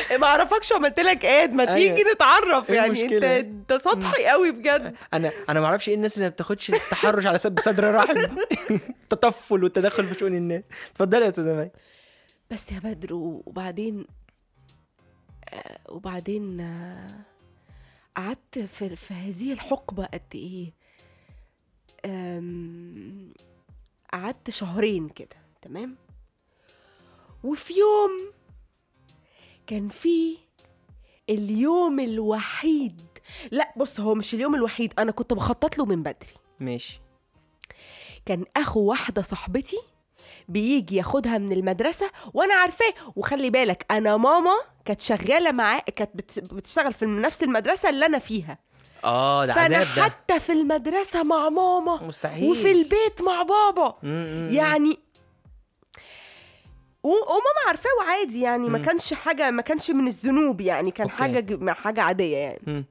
ما أعرفكش وعملت لك اد ما أيوة. تيجي نتعرف إيه يعني. انت؟ أنت سطحي قوي بجد. أنا أنا ما أعرفش إيه الناس اللي ما بتاخدش التحرش على سب صدر رحم. التطفل والتدخل في شؤون الناس. اتفضلي يا أستاذة مي. بس يا بدر وبعدين وبعدين قعدت في, في هذه الحقبة قد إيه؟ آم، قعدت شهرين كده تمام؟ وفي يوم كان في اليوم الوحيد. لا بص هو مش اليوم الوحيد أنا كنت بخطط له من بدري. ماشي. كان أخو واحدة صاحبتي بيجي ياخدها من المدرسة وأنا عارفاه. وخلي بالك أنا ماما كانت شغالة معاه كانت بت- بتشتغل في نفس المدرسة اللي أنا فيها. آه ده فأنا عذاب ده. حتى في المدرسة مع ماما مستحيل. وفي البيت مع بابا. م- م- م. يعني وماما عارفاه وعادي يعني ما. كانش حاجة ما كانش من الذنوب يعني كان okay. حاجة حاجة عادية يعني م.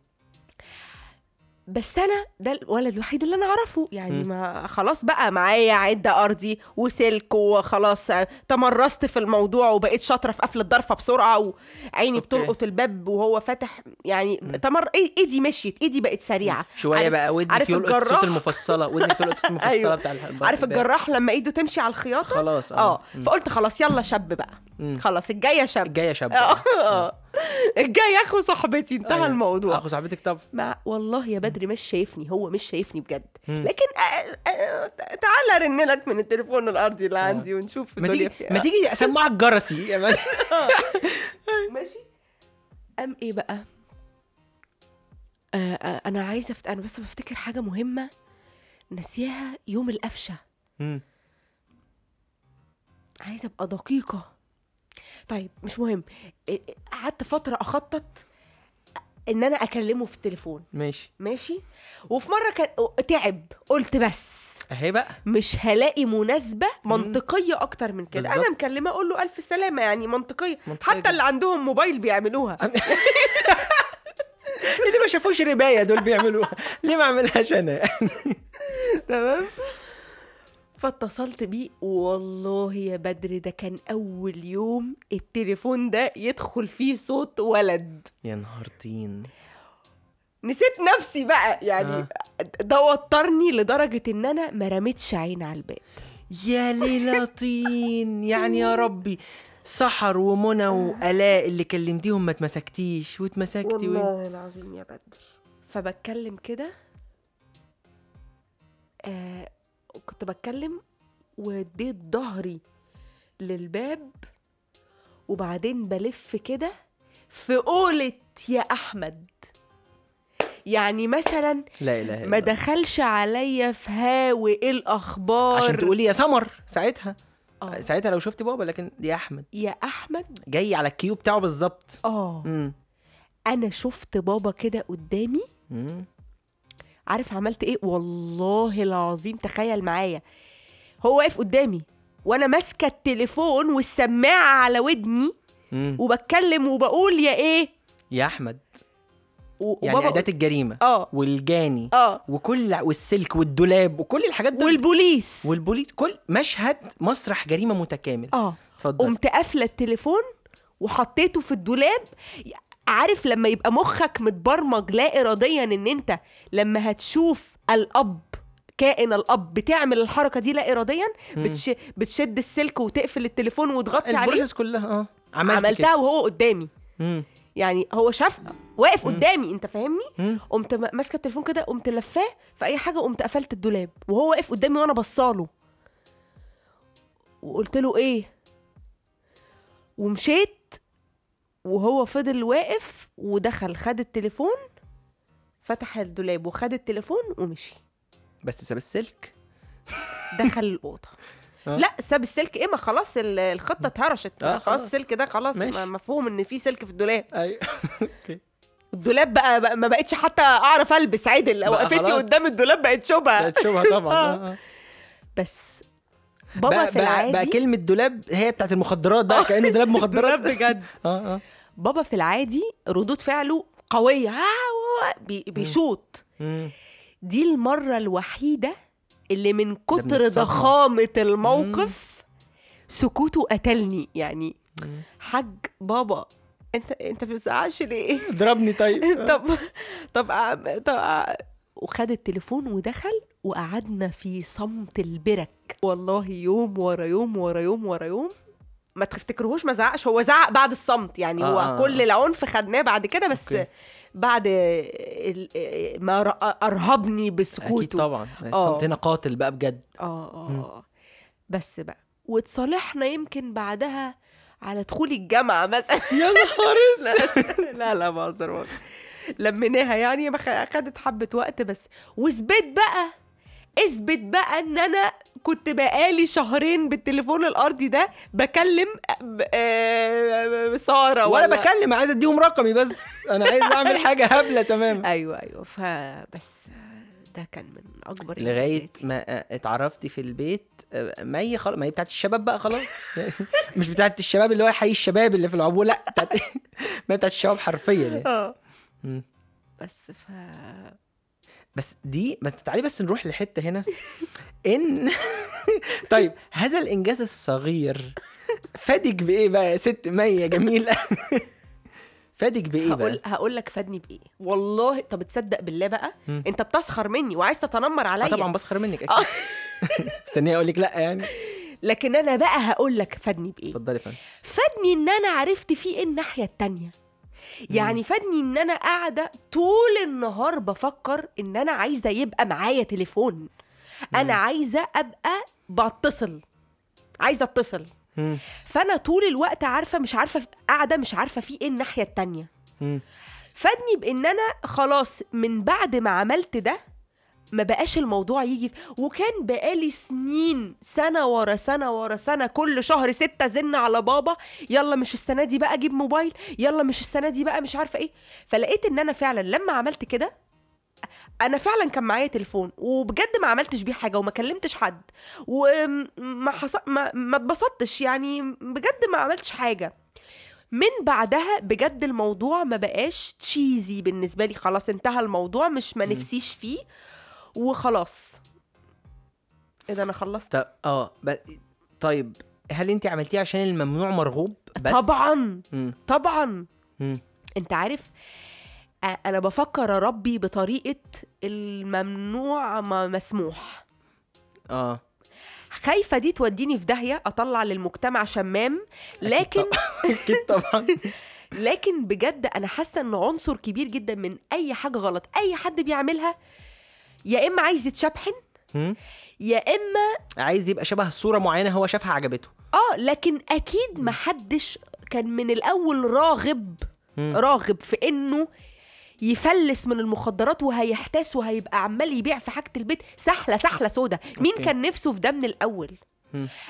بس أنا ده الولد الوحيد اللي أنا أعرفه يعني مم. ما خلاص بقى معايا عدة أرضي وسلك وخلاص تمرست في الموضوع وبقيت شاطرة في قفل الضرفة بسرعة وعيني okay. بتلقط الباب وهو فاتح يعني مم. تمر إيدي مشيت إيدي بقت سريعة شوية عارف- بقى ودنك عارف يلقط صوت؟ المفصلة ودنك تلقط صوت المفصلة أيوة. بتاع الح- عارف. الجراح لما إيده تمشي على الخياطة خلاص آه م. فقلت خلاص يلا شاب بقى م. خلاص الجاية شاب الجاية شاب آه آه. الجاي أخو صاحبتي انتهى أيوة. الموضوع أخو صاحبتك طب مع والله يا بدري مش شايفني هو مش شايفني بجد مم. لكن آه، آه، تعالى أرن لك من التليفون الارضي اللي عندي ونشوف ما تيجي ما تيجي أسمعك جرسي مان. ماشي ام إيه بقى آه آه أنا عايزة أفت... أنا بس بفتكر حاجة مهمة نسيها يوم القفشة. عايزة أبقى دقيقة طيب مش مهم. قعدت فترة أخطط إن أنا أكلمه في التليفون. ماشي. ماشي؟ وفي مرة كان تعب. قلت بس. أهي بقى. مش هلاقي مناسبة منطقية أكتر من كده. أنا بالظبط. مكلمة أقول له ألف سلامة يعني منطقية. منطقية حتى. اللي عندهم موبايل بيعملوها. اللي ما شافوش رباية دول بيعملوها. ليه ما اعملهاش أنا؟ تمام؟ فاتصلت بيه والله يا بدر ده كان أول يوم التليفون ده يدخل فيه صوت ولد. يا نهار طين. نسيت نفسي بقى يعني آه. ده وترني لدرجة إن أنا ما رميتش عين على الباب. يا ليلى طين. يعني يا ربي سحر ومنى وآلاء اللي كلمتيهم ما اتمسكتيش واتمسكتي والله العظيم يا بدر. فبتكلم كده آه كنت بتكلم واديت ظهري للباب وبعدين بلف كده في قولة يا أحمد. يعني مثلا لا إله ما دخلش عليا في هاوي إيه الأخبار؟ عشان تقولي يا سمر ساعتها. آه. ساعتها لو شفت بابا لكن يا أحمد. يا أحمد؟ جاي على ال cue بتاعه بالظبط. امم أنا شفت بابا كده قدامي. امم عارف عملت إيه؟ والله العظيم تخيل معايا. هو واقف قدامي وأنا ماسكة التليفون والسماعة على ودني امم وبتكلم وبقول يا إيه؟ يا أحمد. و- يعني أداة الجريمة. آه. والجاني. آه. وكل والسلك والدولاب وكل الحاجات دول والبوليس. والبوليس. كل مشهد مسرح جريمة متكامل. آه. اتفضل. قمت قافلة التليفون وحطيته في الدولاب. عارف لما يبقى مخك متبرمج لا اراديا إن أنت لما هتشوف الأب كائن الأب بتعمل الحركة دي لا اراديا مم. بتش... بتشد السلك وتقفل التليفون وتغطي عليه. البروسيس كلها آه. عملت عملتها وهو قدامي. امم يعني هو شاف واقف مم. قدامي أنت فاهمني؟ مم. قمت ماسكة التليفون كده قمت لفاه في أي حاجة قمت قفلت الدولاب. وهو واقف قدامي وأنا بصاله. وقلت له إيه؟ ومشيت وهو فضل واقف ودخل خد التليفون فتح الدولاب وخد التليفون ومشي بس ساب السلك دخل الأوضة آه. لا ساب السلك إيه ما خلاص ال- الخطة اتهرشت آه، خلاص. السلك ده خلاص ماشي. ما- مفهوم إن في سلك في الدولاب أيوه الدولاب بقى, بقى ما بقتش حتى أعرف ألبس عدل وقفتي. قدام الدولاب بقت شبهه بقت شبهه طبعا. آه، آه. بس بابا بقى, في بقى, العادي. بقى كلمة دولاب هي بتاعت المخدرات بقى كأنه دولاب مخدرات. دولاب بجد. آه آه. بابا في العادي ردود فعله قوية. آه، بي- بيشوط. دي المرة الوحيدة اللي من كتر. ضخامة الموقف سكوته قتلني. يعني. حاج بابا انت انت بتزعقش ليه؟ ضربني طيب. طب طب أعم- طب أع- وخد التليفون ودخل وقعدنا في صمت البرك. والله يوم ورا يوم ورا يوم ورا يوم ما تفتكرهوش ما زعقش. هو زعق بعد الصمت يعني هو آه، آه، كل آه. العنف خدناه بعد كده بس أوكي. بعد ما أرهبني أكيد بسكوته طبعا. آه. الصمت هنا قاتل بقى بجد. آه. آه بس بقى. واتصالحنا يمكن بعدها على دخول الجامعة مثلا. يا نهار لا لا لا بهزر لميناها يعني خدت حبة وقت بس. واثبت بقى اثبت بقى ان أنا كنت بقالي شهرين بالتليفون الارضي ده بكلم ب- آه، سارة ولا ولا بكلم عايز أديهم رقمي بس. أنا عايز أعمل حاجة هبلة تمام. أيوه أيوه. فبس ده كان من أكبر لغاية. ما اتعرفتي في البيت آه، ما هي خلاص ما هي بتاعت الشباب بقى خلاص. مش بتاعت الشباب اللي هو حي الشباب اللي في العبور لا بتاعت ما بتاعت الشباب حرفيا يعني. آه. بس ف بس دي بس تعالي بس نروح لحتة هنا. إن طيب هذا الإنجاز الصغير فادك بإيه بقى يا ست مية جميلة؟ فادك بإيه هقول بقى؟ هقول لك فادني بإيه. والله طب تصدق بالله بقى. أنت بتسخر مني وعايز تتنمر آه عليا. طبعا بسخر منك آه. أكيد مستنية أقول لك لأ يعني. لكن أنا بقى هقول لك فادني بإيه. اتفضلي يا فندم. فادني إن أنا عرفت فيه إيه الناحية التانية. يعني فادني إن أنا قاعدة طول النهار بفكر إن أنا عايزة يبقى معايا تليفون. أنا عايزة أبقى بتصل. عايزة اتصل. فأنا طول الوقت عارفة مش عارفة قاعدة مش عارفة فيه إيه الناحية التانية. فادني بإن أنا خلاص من بعد ما عملت ده ما بقاش الموضوع يجي في... وكان بقالي سنين سنة ورا سنة ورا سنة كل شهر ستة زن على بابا يلا مش السنة دي بقى أجيب موبايل يلا مش السنة دي بقى مش عارفة إيه. فلقيت إن أنا فعلا لما عملت كده أنا فعلا كان معايا تليفون وبجد ما عملتش بيه حاجة وما كلمتش حد وما حص... ما ما اتبسطتش يعني بجد ما عملتش حاجة. من بعدها بجد الموضوع ما بقاش تشيزي بالنسبة لي خلاص انتهى الموضوع مش ما نفسيش فيه. وخلاص. إذا أنا خلصت. طب آه ب... طيب هل أنت عملتيه عشان الممنوع مرغوب بس؟ طبعا. مم. طبعا. مم. أنت عارف أنا بفكر اربي بطريقة الممنوع ما مسموح. آه. خايفة دي توديني في داهية أطلع للمجتمع شمام. لكن أكيد طبعا. لكن بجد أنا حاسة ان عنصر كبير جدا من أي حاجة غلط. أي حد بيعملها يا إما عايز يتشبحن. يا إما عايز يبقى شبه صورة معينة هو شافها عجبته آه لكن أكيد محدش كان من الأول راغب مم. راغب في إنه يفلس من المخدرات وهيحتاس وهيبقى عمال يبيع في حاجة البيت سحلة سحلة سودا مين أوكي. كان نفسه في ده من الأول.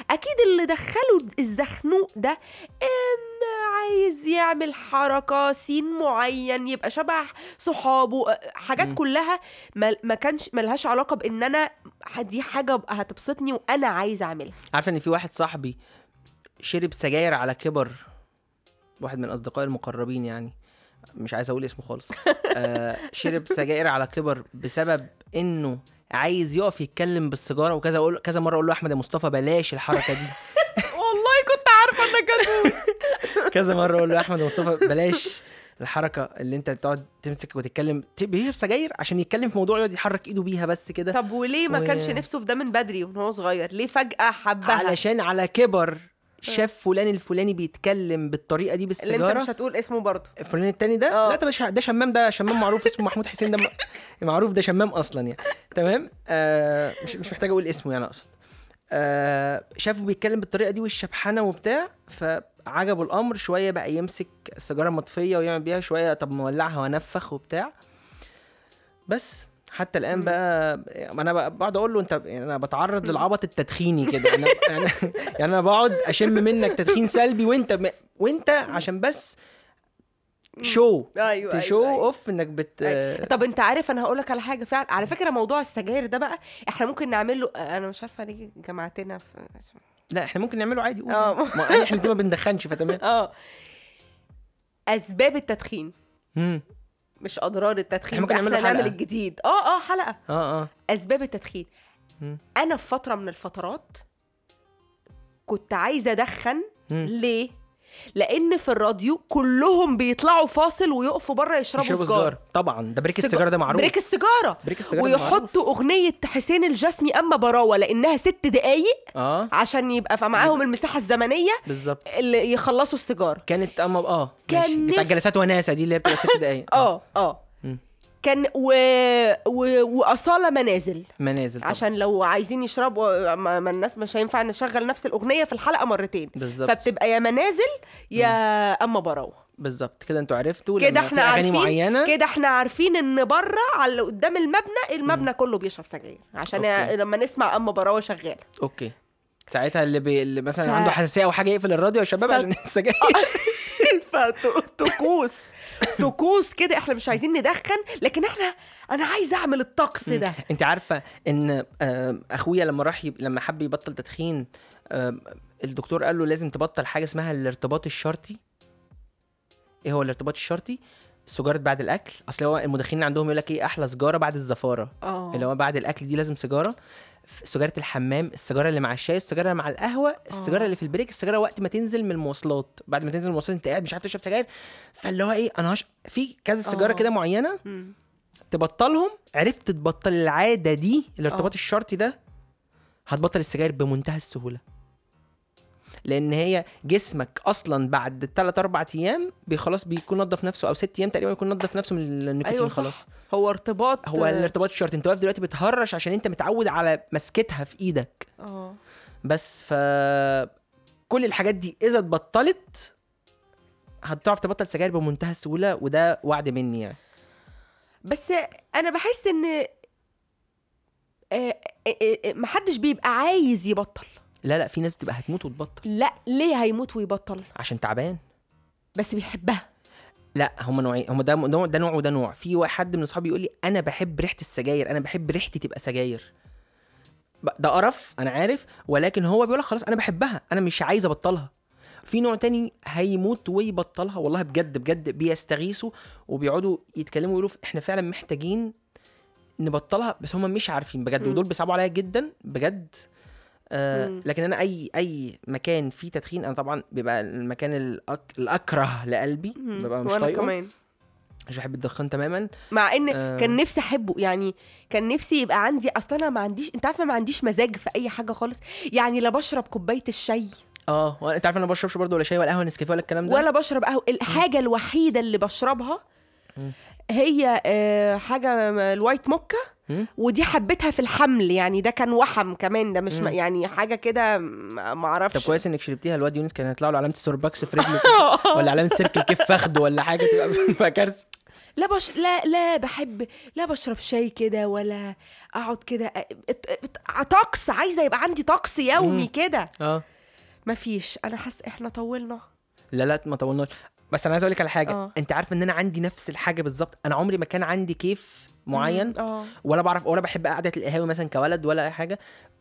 أكيد اللي دخله الزخنوق ده إن عايز يعمل حركة سين معين يبقى شبه صحابه حاجات. كلها ما ما كانش ملهاش علاقة بإن أنا دي حاجة هتبسطني وأنا عايزه أعملها عارفه إن في واحد صاحبي شرب سجاير على كبر واحد من اصدقائي المقربين يعني مش عايز أقول اسمه خالص آه شرب سجاير على كبر بسبب إنه عايز يقف يتكلم بالسيجارة وكذا أقول كذا مرة أقول له أحمد يا مصطفى بلاش الحركة دي. والله كنت عارفه إنك هتقول. كذا مرة أقول له أحمد يا مصطفى بلاش الحركة اللي أنت تقعد تمسك وتتكلم. بيشرب سجاير عشان يتكلم في موضوع يقعد يحرك إيده بيها بس كده. طب وليه ما و- كانش نفسه في ده من بدري وهو صغير؟ ليه فجأة حبها؟ علشان على كبر. شاف فلان الفلاني بيتكلم بالطريقة دي اللي انت مش هتقول اسمه برضه. فلان التاني ده؟ آه. لا ده مش ده شمام ده شمام معروف اسمه محمود حسين ده معروف ده شمام أصلا يعني. تمام؟ آه مش مش محتاج أقول اسمه يعني أقصد. آه شافه بيتكلم بالطريقة دي والشبحنه وبتاع فعجبه الأمر شوية بقى يمسك السيجاره مطفية ويعمل بيها شوية طب مولعها وانفخ وبتاع. بس حتى الآن مم. بقى ما أنا بقى- بقعد أقول له أنت يعني أنا بتعرض للعبط التدخيني كده أنا يعني, يعني أنا بقعد أشم منك تدخين سلبي وأنت م... وأنت عشان بس شو أيوه تشو اوف إنك بت أيوة. طب أنت عارف أنا هقول لك على حاجة فعلا على فكرة موضوع السجاير ده بقى إحنا ممكن نعمل له أنا مش عارفة ليه جمعتنا في لا إحنا ممكن نعمله عادي. آه. ما إحنا الاتنين ما بندخنش فتمام آه أسباب التدخين. مش أضرار التدخين إحنا ممكن نعمل حلقة. الجديد آه آه حلقة آه آه أسباب التدخين مم. أنا في فترة من الفترات كنت عايزة أدخن. ليه لأن في الراديو كلهم بيطلعوا فاصل ويقفوا بره يشربوا يشربوا سجاره سيجاره طبعا. ده break سيجا- السيجاره ده معروف. break السيجارة. break السيجارة. ويحطوا أغنية حسين الجسمي أما براوة لأنها ست دقايق آه. عشان يبقى معاهم المساحة الزمنية بالظبط. اللي يخلصوا السيجاره كانت اما آه. كان بتاع نفسي- جلسات وناسة دي اللي هي بتبقى ست دقايق. آه آه. كان و... و... وأصالة منازل. منازل طبعا. عشان لو عايزين يشربوا ما, ما الناس مش هينفع نشغل نفس الأغنية في الحلقة مرتين. بالظبط. فبتبقى يا منازل يا أما براوه بالظبط. كده أنتوا عرفتوا كده إحنا عارفين كده إحنا عارفين إن بره على قدام المبنى المبنى كله بيشرب سجاير. عشان okay. لما نسمع أما براوه شغاله okay. ساعتها اللي, بي... اللي مثلا ف- عنده حساسية أو حاجة يقفل الراديو يا شباب ف- عشان السجاير. فطقوس طقوس. كده إحنا مش عايزين ندخن لكن إحنا أنا عايزه أعمل الطقس ده. أنت عارفة إن آه، أخويا لما راح يب... لما حب يبطل تدخين آه، الدكتور قال له لازم تبطل حاجة اسمها الارتباط الشرطي. إيه هو الارتباط الشرطي؟ سجارة بعد الأكل. أصل هو المدخنين عندهم يقول لك إيه أحلى سجارة بعد الزفارة. آه. اللي هو بعد الأكل دي لازم سيجاره ف- سجارة الحمام السيجاره اللي مع الشاي السيجاره اللي مع القهوة السيجاره آه. اللي في البريك السيجاره وقت ما تنزل من المواصلات بعد ما تنزل من المواصلات انت قاعد مش عارف تشرب سجاير فاللي هو إيه أنا هش... في كذا سيجاره آه. كده معينة مم. تبطلهم عرفت تبطل العادة دي الارتباط آه. الشرطي ده هتبطل السجاير بمنتهى السهولة لأن هي جسمك أصلا بعد 3 4 أيام خلاص بيكون نظف نفسه أو 6 أيام تقريبا يكون نظف نفسه من النيكوتين أيوه خلاص. صح هو ارتباط هو الارتباط الشرطي انت واقف دلوقتي بتهرش عشان انت متعود على مسكتها في إيدك. آه. بس ف كل الحاجات دي إذا اتبطلت هتعرف تبطل سجاير بمنتهى السهولة وده وعد مني يعني. بس أنا بحس إن آه، آه، آه، محدش بيبقى عايز يبطل. لا لا في ناس بتبقى هتموت وتبطل. لا ليه هيموت ويبطل؟ عشان تعبان. بس بيحبها. لا هما نوعين هما ده نوع ده نوع وده نوع. في واحد حد من أصحابي يقول لي أنا بحب ريحة السجاير أنا بحب ريحتي تبقى سجاير. ده قرف أنا عارف ولكن هو بيقول لك خلاص أنا بحبها أنا مش عايز أبطلها. في نوع تاني هيموت ويبطلها والله بجد بجد بيستغيثوا وبيقعدوا يتكلموا يقولوا إحنا فعلا محتاجين نبطلها. بس هم مش عارفين بجد. ودول بيصعبوا عليا جدا بجد. آه. لكن أنا أي أي مكان فيه تدخين أنا طبعا بيبقى المكان الأك... الأكره لقلبي مم. ببقى مش طايقه كمان مش بحب الدخان تماما مع إن آه. كان نفسي أحبه يعني كان نفسي يبقى عندي أصلا أنا ما عنديش أنت عارفه ما عنديش مزاج في أي حاجة خالص يعني لا بشرب كوباية الشاي آه أنت عارف أنا ما بشربش برضه ولا شاي ولا قهوة نسكافيه ولا الكلام ده ولا بشرب قهوة الحاجة الوحيدة اللي بشربها. هي آه، حاجة ال white mocha. ودي حبيتها في الحمل يعني ده كان وحم كمان ده مش م-. يعني حاجة كده ما ما طب أعرفش كويس إنك شربتيها الواد يونس كان هيطلع له علامة ستاربكس في رجله ولا علامة Circle K في فخده ولا حاجة تبقى كارثة. لا بش لا لا بحب لا بشرب شاي كده ولا أقعد كده طقس عايزة يبقى عندي طقس يومي. كده. آه. مفيش أنا حاسة إحنا طولنا. لا لا ما طولناش. بس أنا عايز أقول لك على حاجة آه. أنت عارف إن أنا عندي نفس الحاجة بالظبط أنا عمري ما كان عندي كيف معين. آه. ولا بعرف ولا بحب قعدة القهاوي مثلا كولد ولا أي حاجة.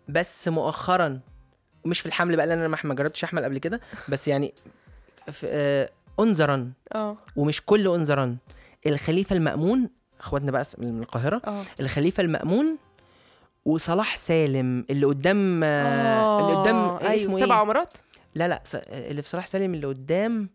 بس مؤخرا مش في الحمل بقى لأن أنا ما جربتش أحمل قبل كده. بس يعني آه انذرا آه. ومش كل انذرا الخليفة المأمون أخواتنا بقى من القاهرة. آه. الخليفة المأمون وصلاح سالم اللي قدام آه اللي قدام آه، إيه أيوة. اسمه سبع إيه؟ عمارات لا لا اللي في صلاح سالم اللي قدام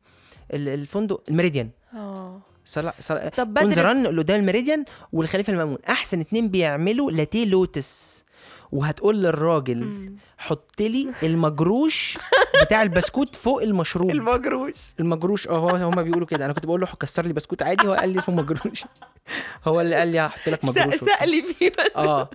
ال- الفندق الميريديان. آه. صلاح صلاح طب بدر اللي قدام الميريديان والخليفة المأمون. أحسن اتنين بيعملوا latte Lotus. وهتقول للراجل. حط لي المجروش بتاع البسكوت فوق المشروب. المجروش. المجروش آه هو هما بيقولوا كده. أنا كنت بقول له كسر لي بسكوت عادي هو قال لي اسمه مجروش. هو اللي قال لي هحط لك مجروش. سألي فيه بس. آه.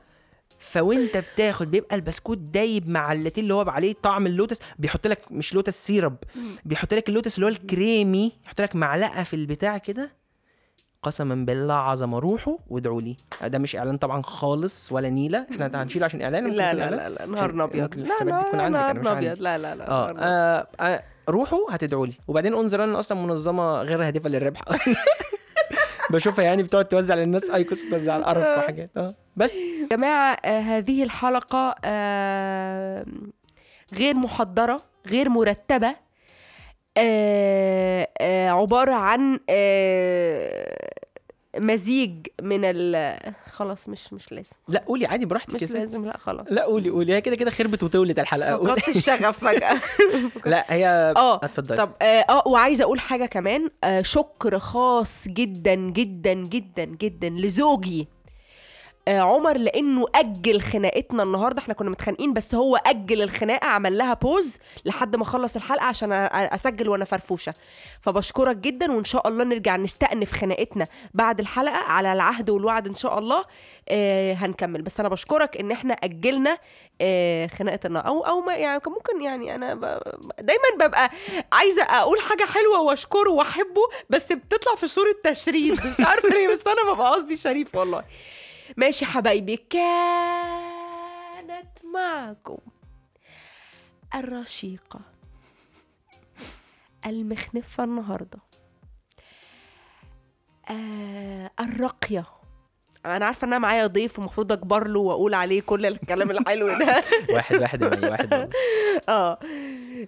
فأنت بتاخد بيبقى البسكوت دايب مع اللاتيه اللي هو عليه طعم اللوتس. بيحط لك مش Lotus syrup. بيحط لك اللوتس اللي هو الكريمي. يحط لك معلقة في البتاع كده. قسما بالله عظمه روحوا وادعوا لي. ده مش إعلان طبعا خالص ولا نيلة. إحنا هنشيله عشان إعلان لا لا. لا لا نهارنا أبيض. لا الحسابات دي تكون لا عندك، أنا مش عندي. لا لا لا آه, آه, آه روحوا هتدعوا لي. وبعدين انظر أنا أصلا منظمة غير هادفة للربح أصلا. بشوفها يعني بتقعد توزع للناس IQOS توزع على القرف وحاجات. آه بس. يا جماعة آه، هذه الحلقة آه، غير محضرة غير مرتبة. آه، آه، عبارة عن آه، مزيج من ال خلاص مش مش لازم. لا قولي عادي براحتك مش. لازم لا خلاص. لا قولي قولي. هي كده كده خربت وتولت الحلقة. قولي. فقدت الشغف فجأة. لا هي آه اتفضلي. طب آه وعايزة أقول حاجة كمان. آه شكر خاص جدا جدا جدا جدا لزوجي. عمر لأنه أجل خناقتنا النهارده إحنا كنا متخانقين بس هو أجل الخناقة عمل لها بوز لحد ما اخلص الحلقة عشان أسجل وأنا فرفوشة. فبشكرك جدا وإن شاء الله نرجع نستأنف خناقتنا بعد الحلقة على العهد والوعد إن شاء الله آه هنكمل. بس أنا بشكرك إن إحنا أجلنا آه خناقتنا أو أو ما يعني ممكن يعني أنا. دايما ببقى عايزة أقول حاجة حلوة وأشكره وأحبه بس بتطلع في صورة تشريد. مش عارفة ليه بس أنا ببقى قصدي شريف والله. ماشي حبايبي. كانت معكم الرشيقة المخنفة النهارده آه الراقية. أنا عارفة ان أنا معايا ضيف ومفروض أكبر له وأقول عليه كل الكلام الحلو ده. واحد واحد واحد واحد. آه.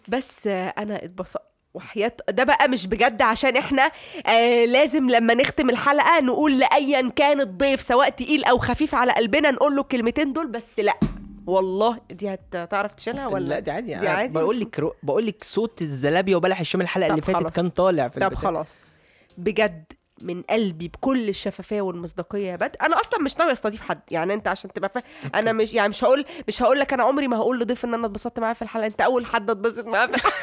بس أنا اتبسطت. وحياة ده بقى مش بجد عشان إحنا آه لازم لما نختم الحلقة نقول لأيا كان الضيف سواء تقيل أو خفيف على قلبنا نقول له الكلمتين دول بس لأ. والله دي هتعرف تشيلها ولا؟ لا دي عادي دي عادي. بقول لك رو... بقول لك صوت الزلابية وبلح الشام الحلقة اللي فاتت. كان طالع في طب. خلاص. بجد من قلبي بكل الشفافية والمصداقية يا بدر أنا أصلا مش ناوي أستضيف حد يعني أنت عشان تبقى فاهم أنا مش يعني مش هقول مش هقول لك أنا عمري ما هقول لضيف إن أنا اتبسطت معاه في الحلقة. أنت أول حد أتبسط معاه في الحلقة.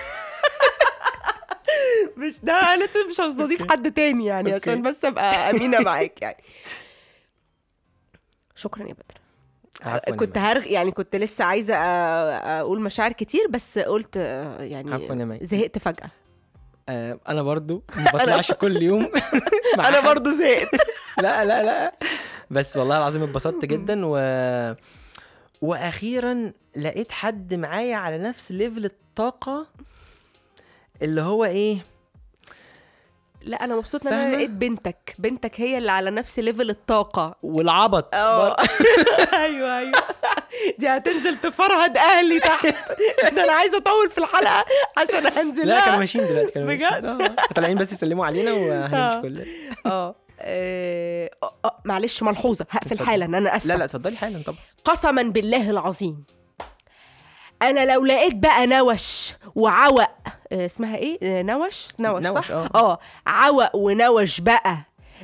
مش ده لسه مش هستضيف حد تاني يعني. عشان بس أبقى أمينة معاك يعني شكرا يا بدر كنت. هرغ يعني كنت لسه عايزة أقول مشاعر كتير بس قلت يعني. زهقت فجأة آه أنا برضو ما بطلعش كل يوم أنا. برضو زهقت لا لا لا بس والله العظيم اتبسطت جدا و وأخيرا لقيت حد معايا على نفس level الطاقة اللي هو إيه لا أنا مبسوطة إن أنا؟ لقيت بنتك بنتك هي اللي على نفس level الطاقة والعبط آه أيوه أيوه دي هتنزل تفرهد أهلي تحت ده أنا عايزة أطول في الحلقة عشان أنزل لا كانوا. ماشيين دلوقتي كانوا بجد؟ آه. طالعين بس يسلموا علينا وهنمشي آه. كلنا أه آه، آه، معلش ملحوظة هقفل. حالا أنا اسفه لا لا اتفضلي حالا طبعا قسما بالله العظيم أنا لو لقيت بقى نوش وعوق آه، اسمها إيه؟ آه، نوش؟ نوش, نوش، صح؟ آه. آه عوق ونوش بقى.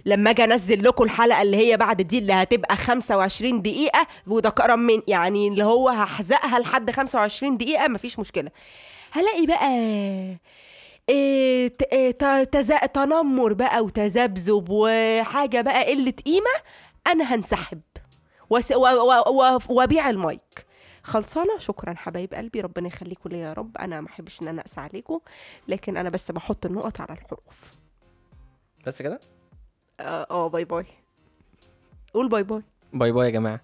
لما أجي أنزل لكم الحلقة اللي هي بعد دي اللي هتبقى 25 دقيقة وده كرم من يعني اللي هو هحزقها لحد 25 دقيقة مفيش مشكلة. هلاقي بقى إيه ت- ت- تز- تنمر بقى وتذبذب وحاجة بقى قلة قيمة أنا هنسحب. وس- و- و- و- وأبيع المايك. خلصانة. شكرا حبايب قلبي. ربنا يخليكم ليا يا رب. أنا ما أحبش إن أنا أقسى عليكم لكن أنا بس بحط النقط على الحروف. بس كده؟ آه آه، bye bye. قول bye bye. bye bye يا جماعة.